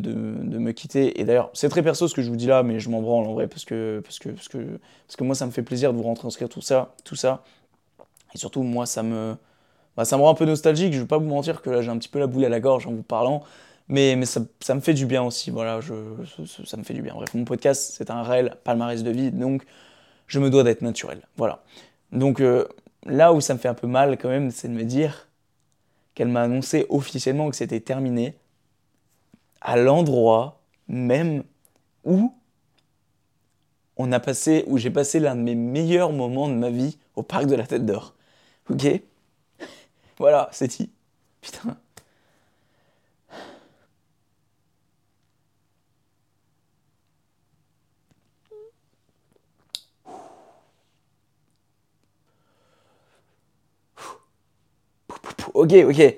me quitter. Et d'ailleurs, c'est très perso ce que je vous dis là, mais je m'en branle en vrai parce que, parce, que, parce, que, parce que moi, ça me fait plaisir de vous retranscrire tout ça, tout ça. Et surtout, moi, ça me, bah, ça me rend un peu nostalgique. Je ne vais pas vous mentir que là, j'ai un petit peu la boule à la gorge en vous parlant. Mais, mais ça, ça me fait du bien aussi. Voilà, je, ça me fait du bien. Bref, mon podcast, c'est un réel palmarès de vie. Donc, je me dois d'être naturel. Voilà. Donc, euh, là où ça me fait un peu mal quand même, c'est de me dire qu'elle m'a annoncé officiellement que c'était terminé à l'endroit même où on a passé, où j'ai passé l'un de mes meilleurs moments de ma vie au parc de la Tête d'Or. Ok? Voilà, c'est dit. Putain. Ok, ok.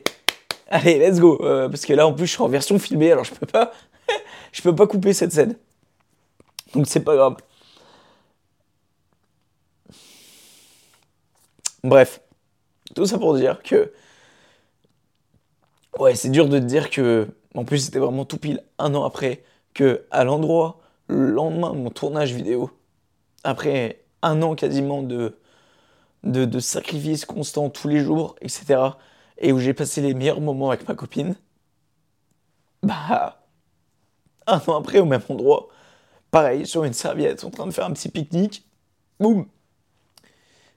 Allez, let's go. Euh, parce que là, en plus, je suis en version filmée, alors je peux pas, *laughs* je peux pas couper cette scène. Donc c'est pas grave. Bref, tout ça pour dire que, ouais, c'est dur de te dire que, en plus, c'était vraiment tout pile un an après que, à l'endroit, le lendemain de mon tournage vidéo, après un an quasiment de, de, de sacrifices constants tous les jours, etc et où j'ai passé les meilleurs moments avec ma copine, bah, un an après, au même endroit, pareil, sur une serviette, en train de faire un petit pique-nique, boum,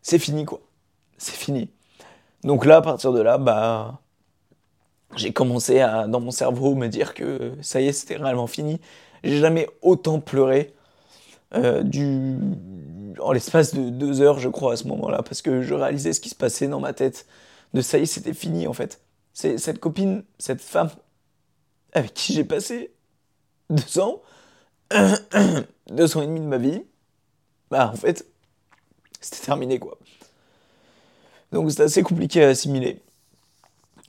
c'est fini quoi. C'est fini. Donc là, à partir de là, bah, j'ai commencé à, dans mon cerveau, me dire que ça y est, c'était réellement fini. J'ai jamais autant pleuré euh, en l'espace de deux heures, je crois, à ce moment-là, parce que je réalisais ce qui se passait dans ma tête de ça y est, c'était fini en fait. C'est cette copine, cette femme avec qui j'ai passé deux ans, *coughs* deux ans et demi de ma vie, bah en fait, c'était terminé quoi. Donc c'était assez compliqué à assimiler.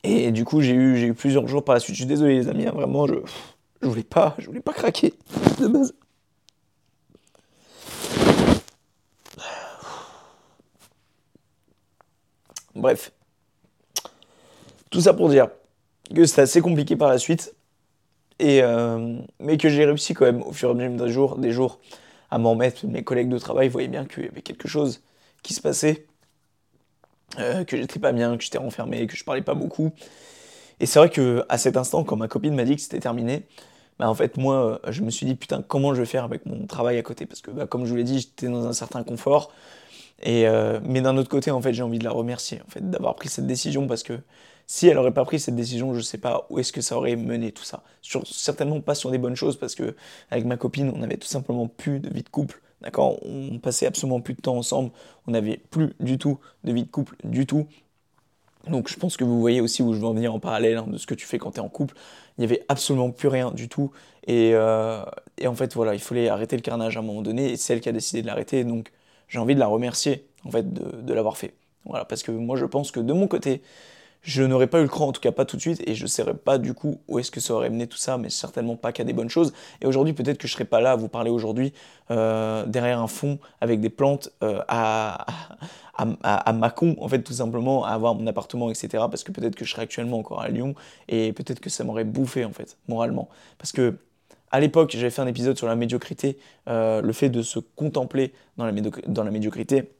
Et du coup, j'ai eu, eu plusieurs jours par la suite. Je suis désolé les amis, hein, vraiment, je, je voulais pas, je voulais pas craquer de base. Bref. Tout ça pour dire que c'était assez compliqué par la suite, et, euh, mais que j'ai réussi quand même au fur et à mesure des jours, à m'en mettre. Mes collègues de travail voyaient bien qu'il y avait quelque chose qui se passait, euh, que j'étais pas bien, que j'étais renfermé, que je parlais pas beaucoup. Et c'est vrai que à cet instant, quand ma copine m'a dit que c'était terminé, bah en fait moi je me suis dit putain comment je vais faire avec mon travail à côté? Parce que bah, comme je vous l'ai dit j'étais dans un certain confort et euh, mais d'un autre côté en fait j'ai envie de la remercier en fait d'avoir pris cette décision parce que si elle n'aurait pas pris cette décision, je ne sais pas où est-ce que ça aurait mené tout ça. Certainement pas sur des bonnes choses parce que avec ma copine, on n'avait tout simplement plus de vie de couple. D'accord? On passait absolument plus de temps ensemble. On n'avait plus du tout de vie de couple, du tout. Donc je pense que vous voyez aussi où je veux en venir en parallèle hein, de ce que tu fais quand tu es en couple. Il n'y avait absolument plus rien du tout. Et, euh, et, en fait, voilà, il fallait arrêter le carnage à un moment donné. Et c'est elle qui a décidé de l'arrêter. Donc j'ai envie de la remercier en fait de, de l'avoir fait. Voilà, parce que moi je pense que de mon côté, je n'aurais pas eu le cran, en tout cas pas tout de suite, et je ne saurais pas du coup où est-ce que ça aurait mené tout ça, mais certainement pas qu'à des bonnes choses. Et aujourd'hui, peut-être que je serais pas là à vous parler aujourd'hui euh, derrière un fond avec des plantes euh, à, à, à, en fait, tout simplement, à avoir mon appartement, etc. Parce que peut-être que je serais actuellement encore à Lyon, et peut-être que ça m'aurait bouffé, en fait, moralement. Parce que à l'époque, j'avais fait un épisode sur la médiocrité, euh, le fait de se contempler dans la médiocrité.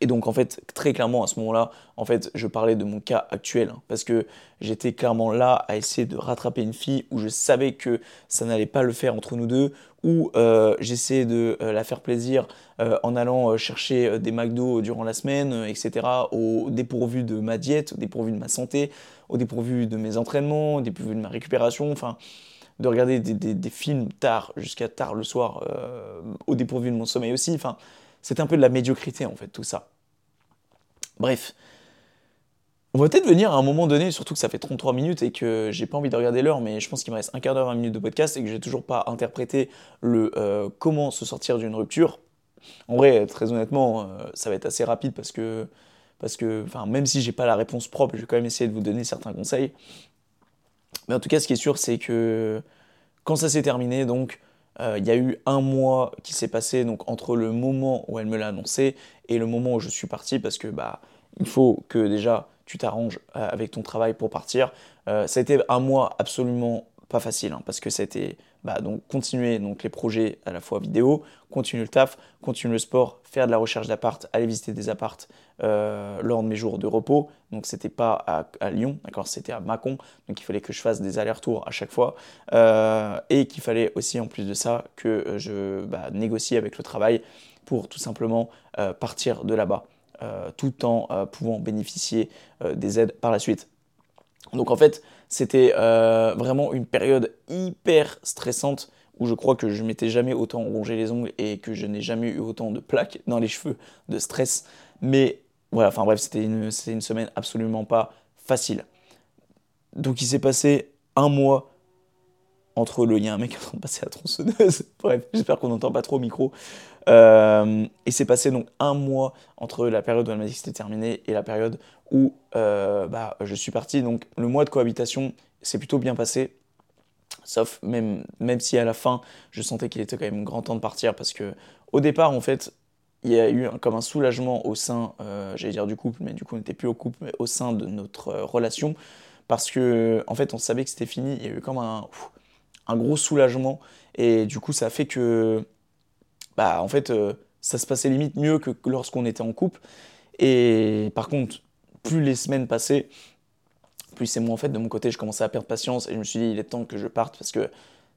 Et donc en fait, très clairement à ce moment-là, en fait, je parlais de mon cas actuel hein, parce que j'étais clairement là à essayer de rattraper une fille où je savais que ça n'allait pas le faire entre nous deux, où euh, j'essayais de euh, la faire plaisir euh, en allant chercher des McDo durant la semaine, etc. Au dépourvu de ma diète, au dépourvu de ma santé, au dépourvu de mes entraînements, au dépourvu de ma récupération, enfin de regarder des, des films tard jusqu'à tard le soir, au dépourvu de mon sommeil aussi, enfin c'est un peu de la médiocrité en fait tout ça. Bref. On va peut-être venir à un moment donné, surtout que ça fait 33 minutes et que j'ai pas envie de regarder l'heure, mais je pense qu'il me reste un quart d'heure, 20 minutes de podcast et que j'ai toujours pas interprété le euh, comment se sortir d'une rupture. En vrai, très honnêtement, euh, ça va être assez rapide parce que parce même si j'ai pas la réponse propre, je vais quand même essayer de vous donner certains conseils. Mais en tout cas, ce qui est sûr, c'est que quand ça s'est terminé, donc, euh, il y a eu un mois qui s'est passé donc entre le moment où elle me l'a annoncé et le moment où je suis parti parce que bah il faut que déjà tu t'arranges euh, avec ton travail pour partir. Euh, ça a été un mois absolument pas facile hein, parce que été bah, donc continuer donc les projets à la fois vidéo, continuer le taf, continuer le sport, faire de la recherche d'appart, aller visiter des appartes euh, lors de mes jours de repos. Donc c'était pas à, Lyon, d'accord, c'était à Mâcon. Donc il fallait que je fasse des allers-retours à chaque fois euh, et qu'il fallait aussi en plus de ça que je bah, négocie avec le travail pour tout simplement euh, partir de là-bas, tout en pouvant bénéficier des aides par la suite. Donc en fait, c'était euh, vraiment une période hyper stressante où je crois que je m'étais jamais autant rongé les ongles et que je n'ai jamais eu autant de plaques dans les *laughs* cheveux de stress. Mais voilà, enfin bref, c'était une, semaine absolument pas facile. Donc il s'est passé un mois entre le. Il y a un mec en train de passer à tronçonneuse. *laughs* bref, j'espère qu'on n'entend pas trop au micro. Euh, et c'est passé donc un mois entre la période où elle m'a dit que c'était terminé et la période où euh, bah, je suis parti. Donc le mois de cohabitation s'est plutôt bien passé. Sauf même, même si à la fin, je sentais qu'il était quand même grand temps de partir parce que au départ, en fait, il y a eu comme un soulagement au sein, euh, j'allais dire du couple, mais du coup on n'était plus au couple, mais au sein de notre relation parce que en fait on savait que c'était fini. Il y a eu comme un, un gros soulagement et du coup ça a fait que bah en fait euh, ça se passait limite mieux que lorsqu'on était en couple. Et par contre, plus les semaines passaient, plus c'est moi en fait de mon côté, je commençais à perdre patience et je me suis dit il est temps que je parte parce que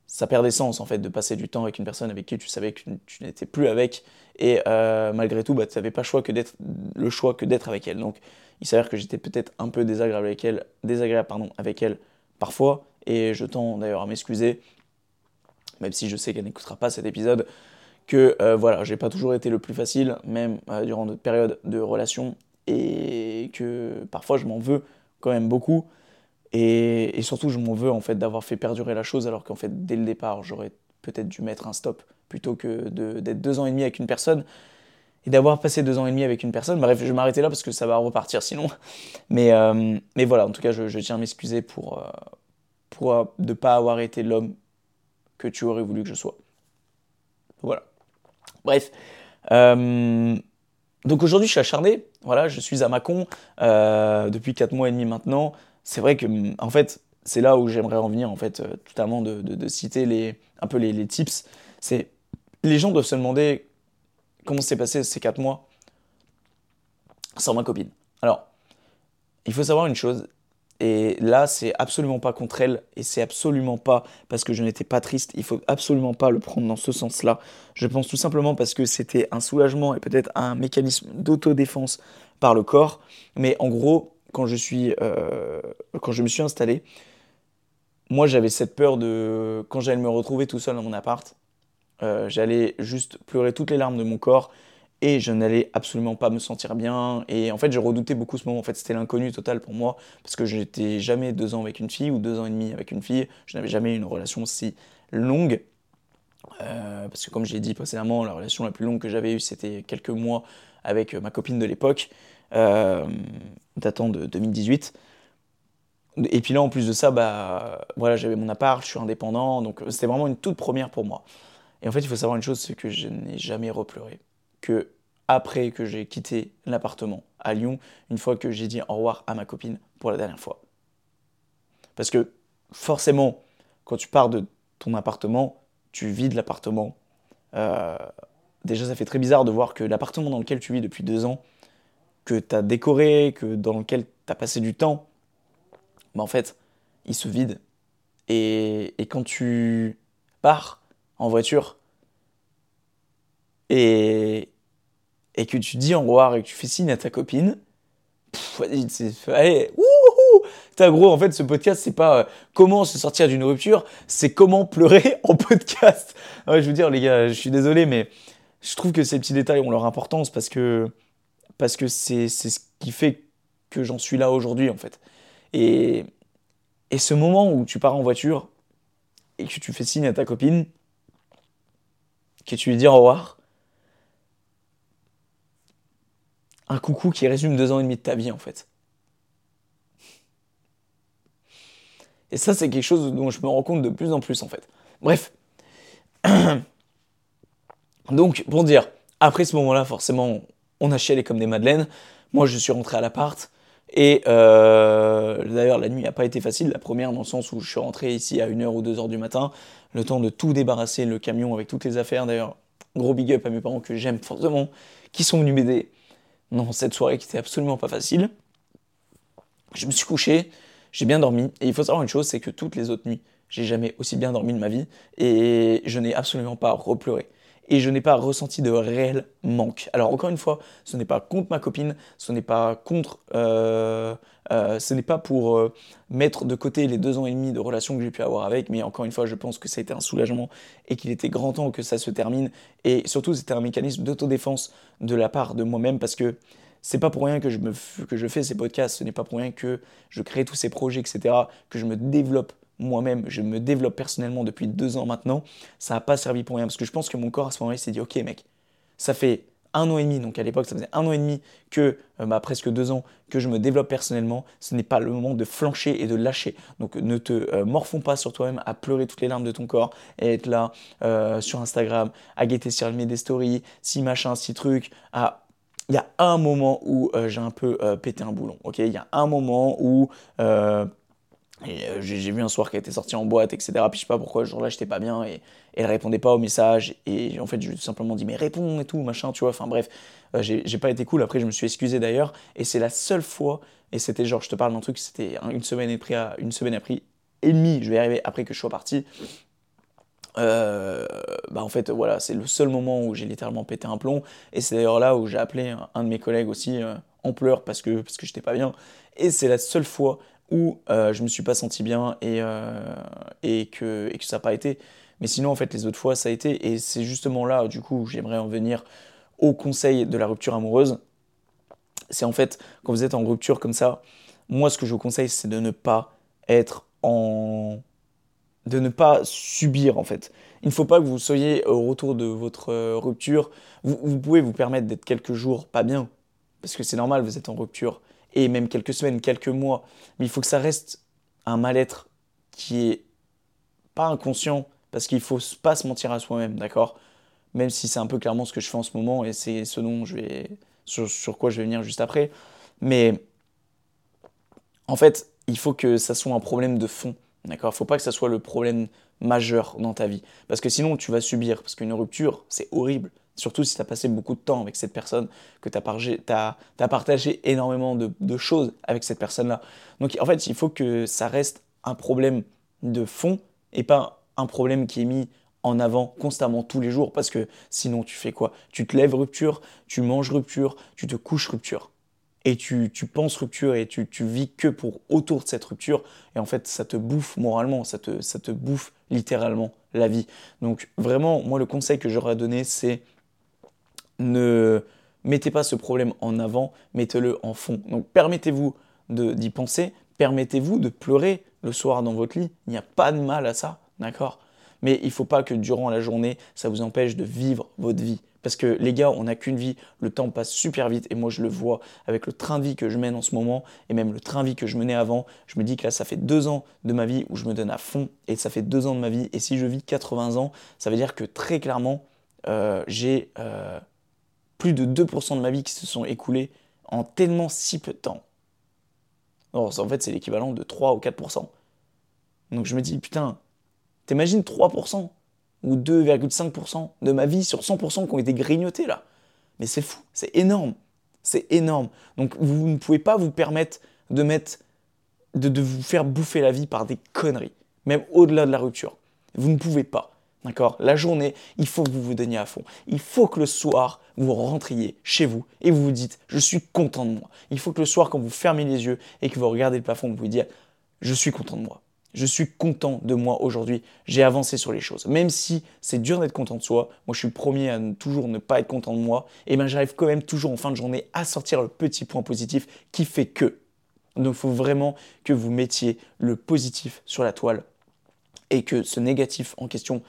ça perdait sens en fait de passer du temps avec une personne avec qui tu savais que tu n'étais plus avec et euh, malgré tout bah, tu n'avais pas le choix que d'être avec elle donc il s'avère que j'étais peut-être un peu désagréable avec elle désagréable pardon avec elle parfois et je tends d'ailleurs à m'excuser même si je sais qu'elle n'écoutera pas cet épisode que euh, voilà, j'ai pas toujours été le plus facile, même euh, durant notre période de relation, et que parfois je m'en veux quand même beaucoup, et, surtout je m'en veux en fait d'avoir fait perdurer la chose, alors qu'en fait dès le départ j'aurais peut-être dû mettre un stop plutôt que d'être deux ans et demi avec une personne et d'avoir passé deux ans et demi avec une personne. Bref, je vais m'arrêter là parce que ça va repartir sinon. Mais, euh, mais voilà, en tout cas, je, tiens à m'excuser pour, pour ne pas avoir été l'homme que tu aurais voulu que je sois. Voilà. Bref. Euh, donc aujourd'hui, je suis acharné. Voilà, je suis à Mâcon euh, depuis 4 mois et demi maintenant. C'est vrai que, en fait, c'est là où j'aimerais en venir, en fait, euh, totalement de, de, citer les, un peu les, les tips. C'est les gens doivent se demander comment s'est passé ces 4 mois sans ma copine. Alors, il faut savoir une chose, et là, c'est absolument pas contre elle, et c'est absolument pas parce que je n'étais pas triste, il faut absolument pas le prendre dans ce sens-là. Je pense tout simplement parce que c'était un soulagement et peut-être un mécanisme d'autodéfense par le corps. Mais en gros, quand je, suis, euh, quand je me suis installé, moi j'avais cette peur de. Quand j'allais me retrouver tout seul dans mon appart, euh, j'allais juste pleurer toutes les larmes de mon corps et je n'allais absolument pas me sentir bien. Et en fait, je redoutais beaucoup ce moment. En fait, c'était l'inconnu total pour moi parce que je n'étais jamais deux ans avec une fille ou deux ans et demi avec une fille. Je n'avais jamais une relation si longue. Euh, parce que comme j'ai dit précédemment, la relation la plus longue que j'avais eue, c'était quelques mois avec ma copine de l'époque, euh, datant de 2018. Et puis là, en plus de ça, bah, voilà, j'avais mon appart, je suis indépendant, donc c'était vraiment une toute première pour moi. Et en fait, il faut savoir une chose, c'est que je n'ai jamais repleuré que après que j'ai quitté l'appartement à Lyon, une fois que j'ai dit au revoir à ma copine pour la dernière fois. Parce que forcément, quand tu pars de ton appartement, tu vides l'appartement. Euh, déjà, ça fait très bizarre de voir que l'appartement dans lequel tu vis depuis deux ans, que tu as décoré, que dans lequel tu as passé du temps, bah en fait, il se vide. Et, et quand tu pars en voiture, et, et que tu dis au revoir et que tu fais signe à ta copine, allez, wouhou T'as gros, en fait, ce podcast, c'est pas euh, comment se sortir d'une rupture, c'est comment pleurer *laughs* en podcast. Ouais, je veux dire, les gars, je suis désolé, mais je trouve que ces petits détails ont leur importance parce que parce que c'est ce qui fait que j'en suis là aujourd'hui, en fait. Et, et ce moment où tu pars en voiture et que tu fais signe à ta copine, que tu lui dis au revoir, un coucou qui résume deux ans et demi de ta vie en fait. Et ça, c'est quelque chose dont je me rends compte de plus en plus en fait. Bref. *clears throat* Donc, pour dire, après ce moment-là, forcément, on a chialé comme des madeleines. Moi, je suis rentré à l'appart. Et euh, d'ailleurs, la nuit n'a pas été facile. La première, dans le sens où je suis rentré ici à 1h ou 2h du matin. Le temps de tout débarrasser, le camion avec toutes les affaires. D'ailleurs, gros big up à mes parents que j'aime fortement, qui sont venus m'aider dans cette soirée qui était absolument pas facile. Je me suis couché, j'ai bien dormi. Et il faut savoir une chose, c'est que toutes les autres nuits, j'ai jamais aussi bien dormi de ma vie. Et je n'ai absolument pas repleuré et je n'ai pas ressenti de réel manque. Alors encore une fois, ce n'est pas contre ma copine, ce n'est pas contre, euh, euh, ce n'est pas pour euh, mettre de côté les deux ans et demi de relation que j'ai pu avoir avec, mais encore une fois, je pense que ça a été un soulagement et qu'il était grand temps que ça se termine. Et surtout, c'était un mécanisme d'autodéfense de la part de moi-même parce que c'est pas pour rien que je, me, que je fais ces podcasts, ce n'est pas pour rien que je crée tous ces projets, etc., que je me développe moi-même, je me développe personnellement depuis deux ans maintenant, ça n'a pas servi pour rien. Parce que je pense que mon corps à ce moment-là s'est dit, ok mec, ça fait un an et demi, donc à l'époque ça faisait un an et demi que, euh, bah, presque deux ans, que je me développe personnellement, ce n'est pas le moment de flancher et de lâcher. Donc ne te euh, pas sur toi-même à pleurer toutes les larmes de ton corps et être là euh, sur Instagram, à guetter sur le des stories, si machin, si truc, il y a un moment où j'ai un peu pété un boulon, ok? Il y a un moment où et euh, j'ai vu un soir qu'elle était sortie en boîte, etc. Puis je sais pas pourquoi, ce jour-là, j'étais pas bien et, elle répondait pas aux messages. Et en fait, je lui ai tout simplement dit, mais réponds et tout, machin, tu vois. Enfin bref, euh, j'ai pas été cool. Après, je me suis excusé d'ailleurs. Et c'est la seule fois, et c'était genre, je te parle d'un truc, c'était une semaine et une semaine après et demie, je vais arriver après que je sois parti. Euh, bah en fait, voilà, c'est le seul moment où j'ai littéralement pété un plomb. Et c'est d'ailleurs là où j'ai appelé un, de mes collègues aussi en pleurs parce que, parce que j'étais pas bien. Et c'est la seule fois où euh, je me suis pas senti bien et, euh, et, que, et que ça n'a pas été. Mais sinon, en fait, les autres fois, ça a été. Et c'est justement là, du coup, j'aimerais en venir au conseil de la rupture amoureuse. C'est en fait, quand vous êtes en rupture comme ça, moi, ce que je vous conseille, c'est de ne pas être en. de ne pas subir, en fait. Il ne faut pas que vous soyez au retour de votre euh, rupture. Vous, vous pouvez vous permettre d'être quelques jours pas bien, parce que c'est normal, vous êtes en rupture et même quelques semaines, quelques mois. Mais il faut que ça reste un mal-être qui est pas inconscient, parce qu'il faut pas se mentir à soi-même, d'accord? Même si c'est un peu clairement ce que je fais en ce moment, et c'est ce dont je vais, sur, quoi je vais venir juste après. Mais en fait, il faut que ça soit un problème de fond, d'accord? Faut pas que ça soit le problème majeur dans ta vie, parce que sinon tu vas subir, parce qu'une rupture, c'est horrible, Surtout si tu as passé beaucoup de temps avec cette personne, que tu as, partagé énormément de, choses avec cette personne-là. Donc en fait, il faut que ça reste un problème de fond et pas un problème qui est mis en avant constamment tous les jours parce que sinon tu fais quoi? Tu te lèves rupture, tu manges rupture, tu te couches rupture. Et tu, penses rupture et tu, tu, vis que pour autour de cette rupture. Et en fait, ça te bouffe moralement, ça te, ça te bouffe littéralement la vie. Donc vraiment, moi, le conseil que j'aurais donné, c'est ne mettez pas ce problème en avant, mettez-le en fond. Donc permettez-vous d'y penser, permettez-vous de pleurer le soir dans votre lit. Il n'y a pas de mal à ça, d'accord? Mais il ne faut pas que durant la journée, ça vous empêche de vivre votre vie. Parce que les gars, on n'a qu'une vie, le temps passe super vite et moi je le vois avec le train de vie que je mène en ce moment et même le train de vie que je menais avant. Je me dis que là, ça fait deux ans de ma vie où je me donne à fond et ça fait deux ans de ma vie. Et si je vis 80 ans, ça veut dire que très clairement, euh, j'ai euh, plus de 2% de ma vie qui se sont écoulés en tellement si peu de temps. en fait, c'est l'équivalent de 3 ou 4%. Donc je me dis, putain, t'imagines 3% ou 2,5% de ma vie sur 100% qui ont été grignotés là. Mais c'est fou, c'est énorme. C'est énorme. Donc vous ne pouvez pas vous permettre de mettre, de, de vous faire bouffer la vie par des conneries, même au-delà de la rupture. Vous ne pouvez pas. D'accord? La journée, il faut que vous vous donniez à fond. Il faut que le soir, vous rentriez chez vous et vous vous dites Je suis content de moi. Il faut que le soir, quand vous fermez les yeux et que vous regardez le plafond, vous vous dites Je suis content de moi. Je suis content de moi aujourd'hui. J'ai avancé sur les choses. Même si c'est dur d'être content de soi, moi je suis le premier à toujours ne pas être content de moi, et bien j'arrive quand même toujours en fin de journée à sortir le petit point positif qui fait que. Donc il faut vraiment que vous mettiez le positif sur la toile et que ce négatif en question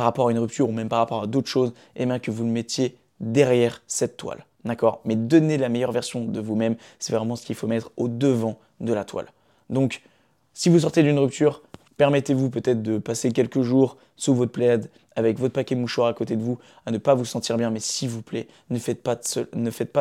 par rapport à une rupture ou même par rapport à d'autres choses, et eh bien que vous le mettiez derrière cette toile. d'accord? Mais donner la meilleure version de vous-même, c'est vraiment ce qu'il faut mettre au devant de la toile. Donc, si vous sortez d'une rupture, permettez-vous peut-être de passer quelques jours sous votre plaid avec votre paquet mouchoir à côté de vous, à ne pas vous sentir bien, mais s'il vous plaît, ne faites, pas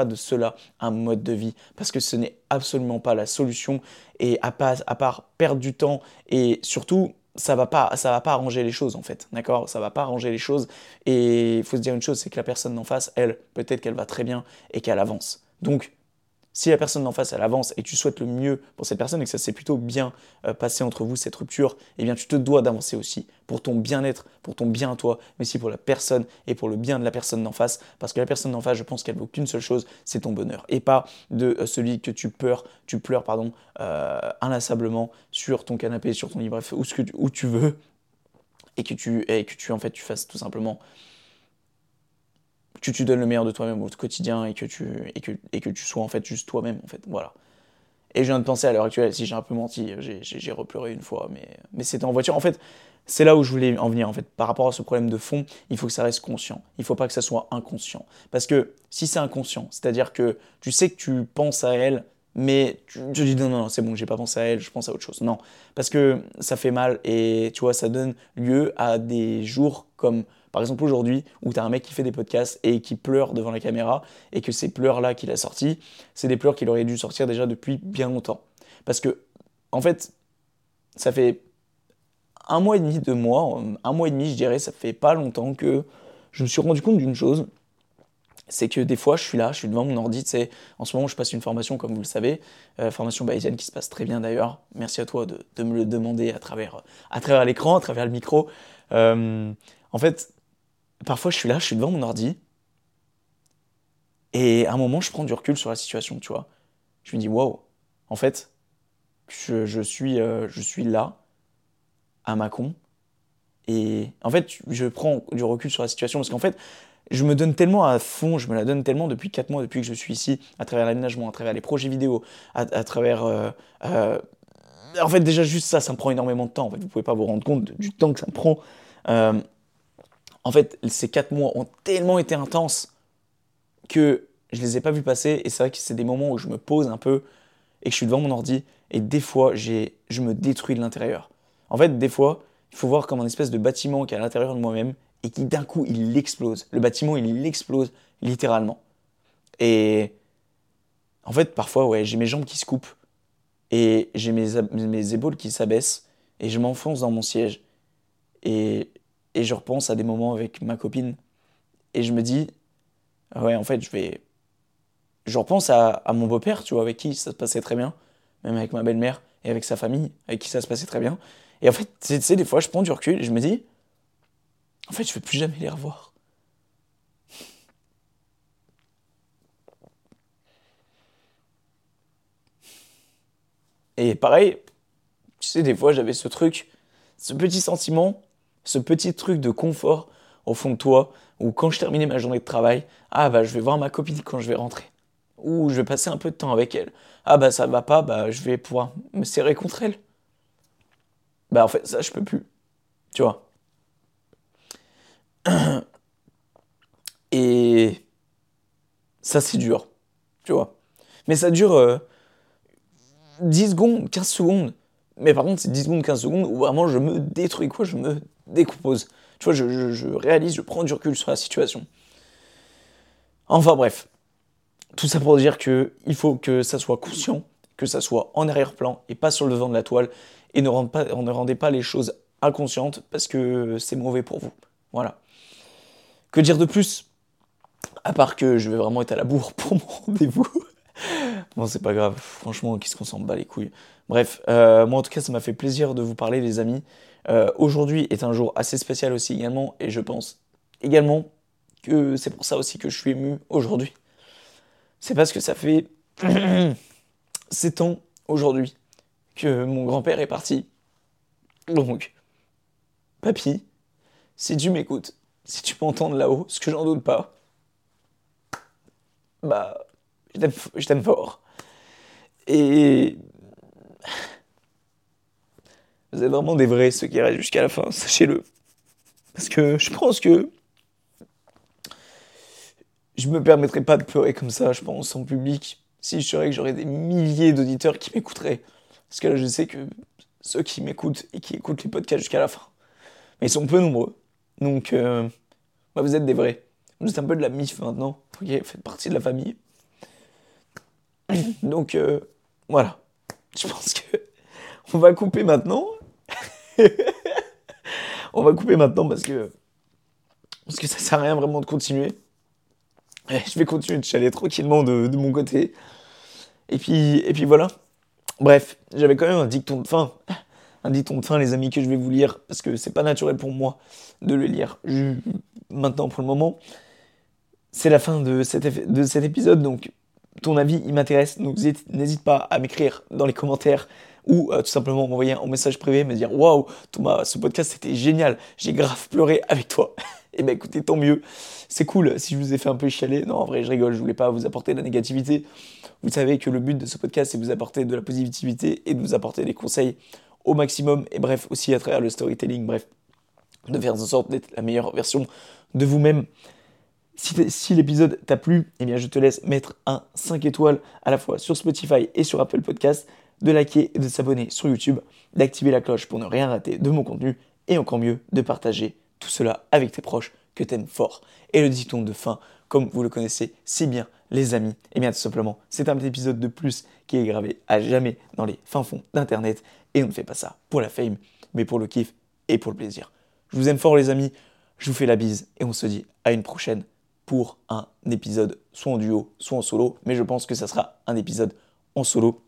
de cela un mode de vie, parce que ce n'est absolument pas la solution, et à part perdre du temps, et surtout, ça va pas ça va pas arranger les choses en fait d'accord? Ça va pas arranger les choses. Et il faut se dire une chose c'est que la personne d'en face elle peut-être qu'elle va très bien et qu'elle avance. Donc si la personne d'en face, elle avance et que tu souhaites le mieux pour cette personne et que ça s'est plutôt bien euh, passé entre vous, cette rupture, eh bien tu te dois d'avancer aussi pour ton bien-être, pour ton bien à toi, mais aussi pour la personne et pour le bien de la personne d'en face. Parce que la personne d'en face, je pense qu'elle vaut qu'une seule chose, c'est ton bonheur. Et pas de euh, celui que tu pleures, tu pleures pardon, euh, inlassablement sur ton canapé, sur ton lit, bref, où, que, où tu veux. Et que tu, et que tu en fait tu fasses tout simplement que tu donnes le meilleur de toi-même au quotidien et que tu, et que, et que tu sois en fait juste toi-même, en fait. Voilà. Et je viens de penser à l'heure actuelle, si j'ai un peu menti, j'ai repleuré une fois, mais, mais c'était en voiture. En fait, c'est là où je voulais en venir, en fait. Par rapport à ce problème de fond, il faut que ça reste conscient. Il ne faut pas que ça soit inconscient. Parce que si c'est inconscient, c'est-à-dire que tu sais que tu penses à elle, mais tu, te dis non, non, non c'est bon, j'ai pas pensé à elle, je pense à autre chose. Non, parce que ça fait mal et tu vois, ça donne lieu à des jours comme par exemple aujourd'hui où tu as un mec qui fait des podcasts et qui pleure devant la caméra et que ces pleurs-là qu'il a sortis, c'est des pleurs qu'il aurait dû sortir déjà depuis bien longtemps. Parce que, en fait, ça fait un mois et demi, deux mois, un mois et demi je dirais, ça fait pas longtemps que je me suis rendu compte d'une chose, c'est que des fois, je suis là, je suis devant mon ordi, en ce moment, je passe une formation, comme vous le savez, euh, formation bayésienne qui se passe très bien d'ailleurs. Merci à toi de, me le demander à travers, à travers l'écran, à travers le micro. Euh, en fait, parfois je suis là, je suis devant mon ordi, et à un moment je prends du recul sur la situation, tu vois. Je me dis, waouh, en fait, je, suis, euh, je suis là, à Macon, et en fait, je prends du recul sur la situation, parce qu'en fait, je me donne tellement à fond, je me la donne tellement depuis 4 mois, depuis que je suis ici, à travers l'aménagement, à travers les projets vidéo, à, travers... Euh, euh, en fait, déjà, juste ça, ça me prend énormément de temps. En fait, vous pouvez pas vous rendre compte du temps que ça me prend. En fait, ces quatre mois ont tellement été intenses que je les ai pas vus passer. Et c'est vrai que c'est des moments où je me pose un peu et que je suis devant mon ordi. Et des fois, je me détruis de l'intérieur. En fait, des fois, il faut voir comme un espèce de bâtiment qui est à l'intérieur de moi-même et qui d'un coup, il explose. Le bâtiment, il explose littéralement. Et en fait, parfois, ouais, j'ai mes jambes qui se coupent et j'ai mes, mes épaules qui s'abaissent et je m'enfonce dans mon siège. Et et je repense à des moments avec ma copine et je me dis, ouais, en fait, je vais. Je repense à, mon beau-père, tu vois, avec qui ça se passait très bien, même avec ma belle-mère et avec sa famille, avec qui ça se passait très bien. Et en fait, tu sais, des fois, je prends du recul et je me dis, en fait, je ne vais plus jamais les revoir. Et pareil, tu sais, des fois, j'avais ce truc, ce petit sentiment ce petit truc de confort au fond de toi, où quand je terminais ma journée de travail, ah bah je vais voir ma copine quand je vais rentrer. Ou je vais passer un peu de temps avec elle. Ah bah ça va pas, bah je vais pouvoir me serrer contre elle. Bah en fait ça je peux plus. Tu vois. *clears throat* Et ça c'est dur. Tu vois. Mais ça dure 10 euh, secondes, 15 secondes. Mais par contre c'est 10 secondes, 15 secondes où vraiment je me détruis quoi, je me décompose. Tu vois, je, réalise, je prends du recul sur la situation. Enfin bref, tout ça pour dire que il faut que ça soit conscient, que ça soit en arrière-plan et pas sur le devant de la toile, et ne, rendez pas les choses inconscientes parce que c'est mauvais pour vous. Voilà. Que dire de plus? À part que je vais vraiment être à la bourre pour mon *laughs* rendez-vous. Bon, c'est pas grave, franchement, qu'est-ce qu'on s'en bat les couilles. Bref, euh, moi en tout cas, ça m'a fait plaisir de vous parler, les amis. Euh, aujourd'hui est un jour assez spécial aussi également, et je pense également que c'est pour ça aussi que je suis ému aujourd'hui. C'est parce que ça fait *clears throat* 7 ans aujourd'hui que mon grand-père est parti. Donc, papy, si tu m'écoutes, si tu peux entendre là-haut, ce que j'en doute pas, bah, je t'aime fort. Et vous êtes vraiment des vrais, ceux qui restent jusqu'à la fin, sachez-le. Parce que je pense que je me permettrais pas de pleurer comme ça, je pense, en public, si je savais que j'aurais des milliers d'auditeurs qui m'écouteraient. Parce que là, je sais que ceux qui m'écoutent et qui écoutent les podcasts jusqu'à la fin, mais ils sont peu nombreux. Donc, euh, bah, vous êtes des vrais. Vous êtes un peu de la MIF maintenant. Ok, faites partie de la famille. *coughs* Donc, euh, voilà. Je pense que on va couper maintenant. *laughs* on va couper maintenant parce que parce que ça sert à rien vraiment de continuer. Je vais continuer de chialer tranquillement de, mon côté. Et puis, et voilà. Bref, j'avais quand même un dicton de fin. Un dicton de fin, les amis, que je vais vous lire, parce que c'est pas naturel pour moi de le lire maintenant pour le moment. C'est la fin de cet, de cet épisode, donc ton avis, il m'intéresse. Donc n'hésite pas à m'écrire dans les commentaires ou euh, tout simplement m'envoyer un message privé, me dire Waouh, Thomas, ce podcast c'était génial, j'ai grave pleuré avec toi. Et *laughs* eh ben écoutez, tant mieux. C'est cool si je vous ai fait un peu chialer. Non, en vrai, je rigole, je voulais pas vous apporter de la négativité. Vous savez que le but de ce podcast, c'est de vous apporter de la positivité et de vous apporter des conseils au maximum. Et bref, aussi à travers le storytelling, bref, de faire en sorte d'être la meilleure version de vous-même. Si, l'épisode t'a plu, eh bien je te laisse mettre un 5 étoiles à la fois sur Spotify et sur Apple Podcast, de liker et de s'abonner sur YouTube, d'activer la cloche pour ne rien rater de mon contenu et encore mieux de partager tout cela avec tes proches que t'aimes fort. Et le dicton de fin, comme vous le connaissez si bien, les amis, eh bien tout simplement, c'est un petit épisode de plus qui est gravé à jamais dans les fins fonds d'Internet. Et on ne fait pas ça pour la fame, mais pour le kiff et pour le plaisir. Je vous aime fort les amis, je vous fais la bise et on se dit à une prochaine pour un épisode soit en duo, soit en solo. Mais je pense que ça sera un épisode en solo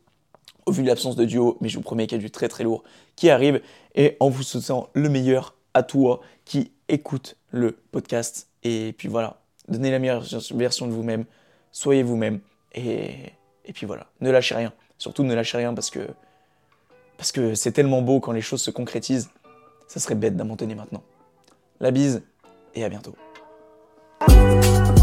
au vu de l'absence de duo, mais je vous promets qu'il y a du très très lourd qui arrive et en vous souhaitant le meilleur à toi qui écoute le podcast. Et puis voilà, donnez la meilleure version de vous-même, soyez vous-même et, et puis voilà, ne lâchez rien. Surtout ne lâchez rien parce que parce que c'est tellement beau quand les choses se concrétisent. Ça serait bête d'abandonner maintenant. La bise et à bientôt. Thank you.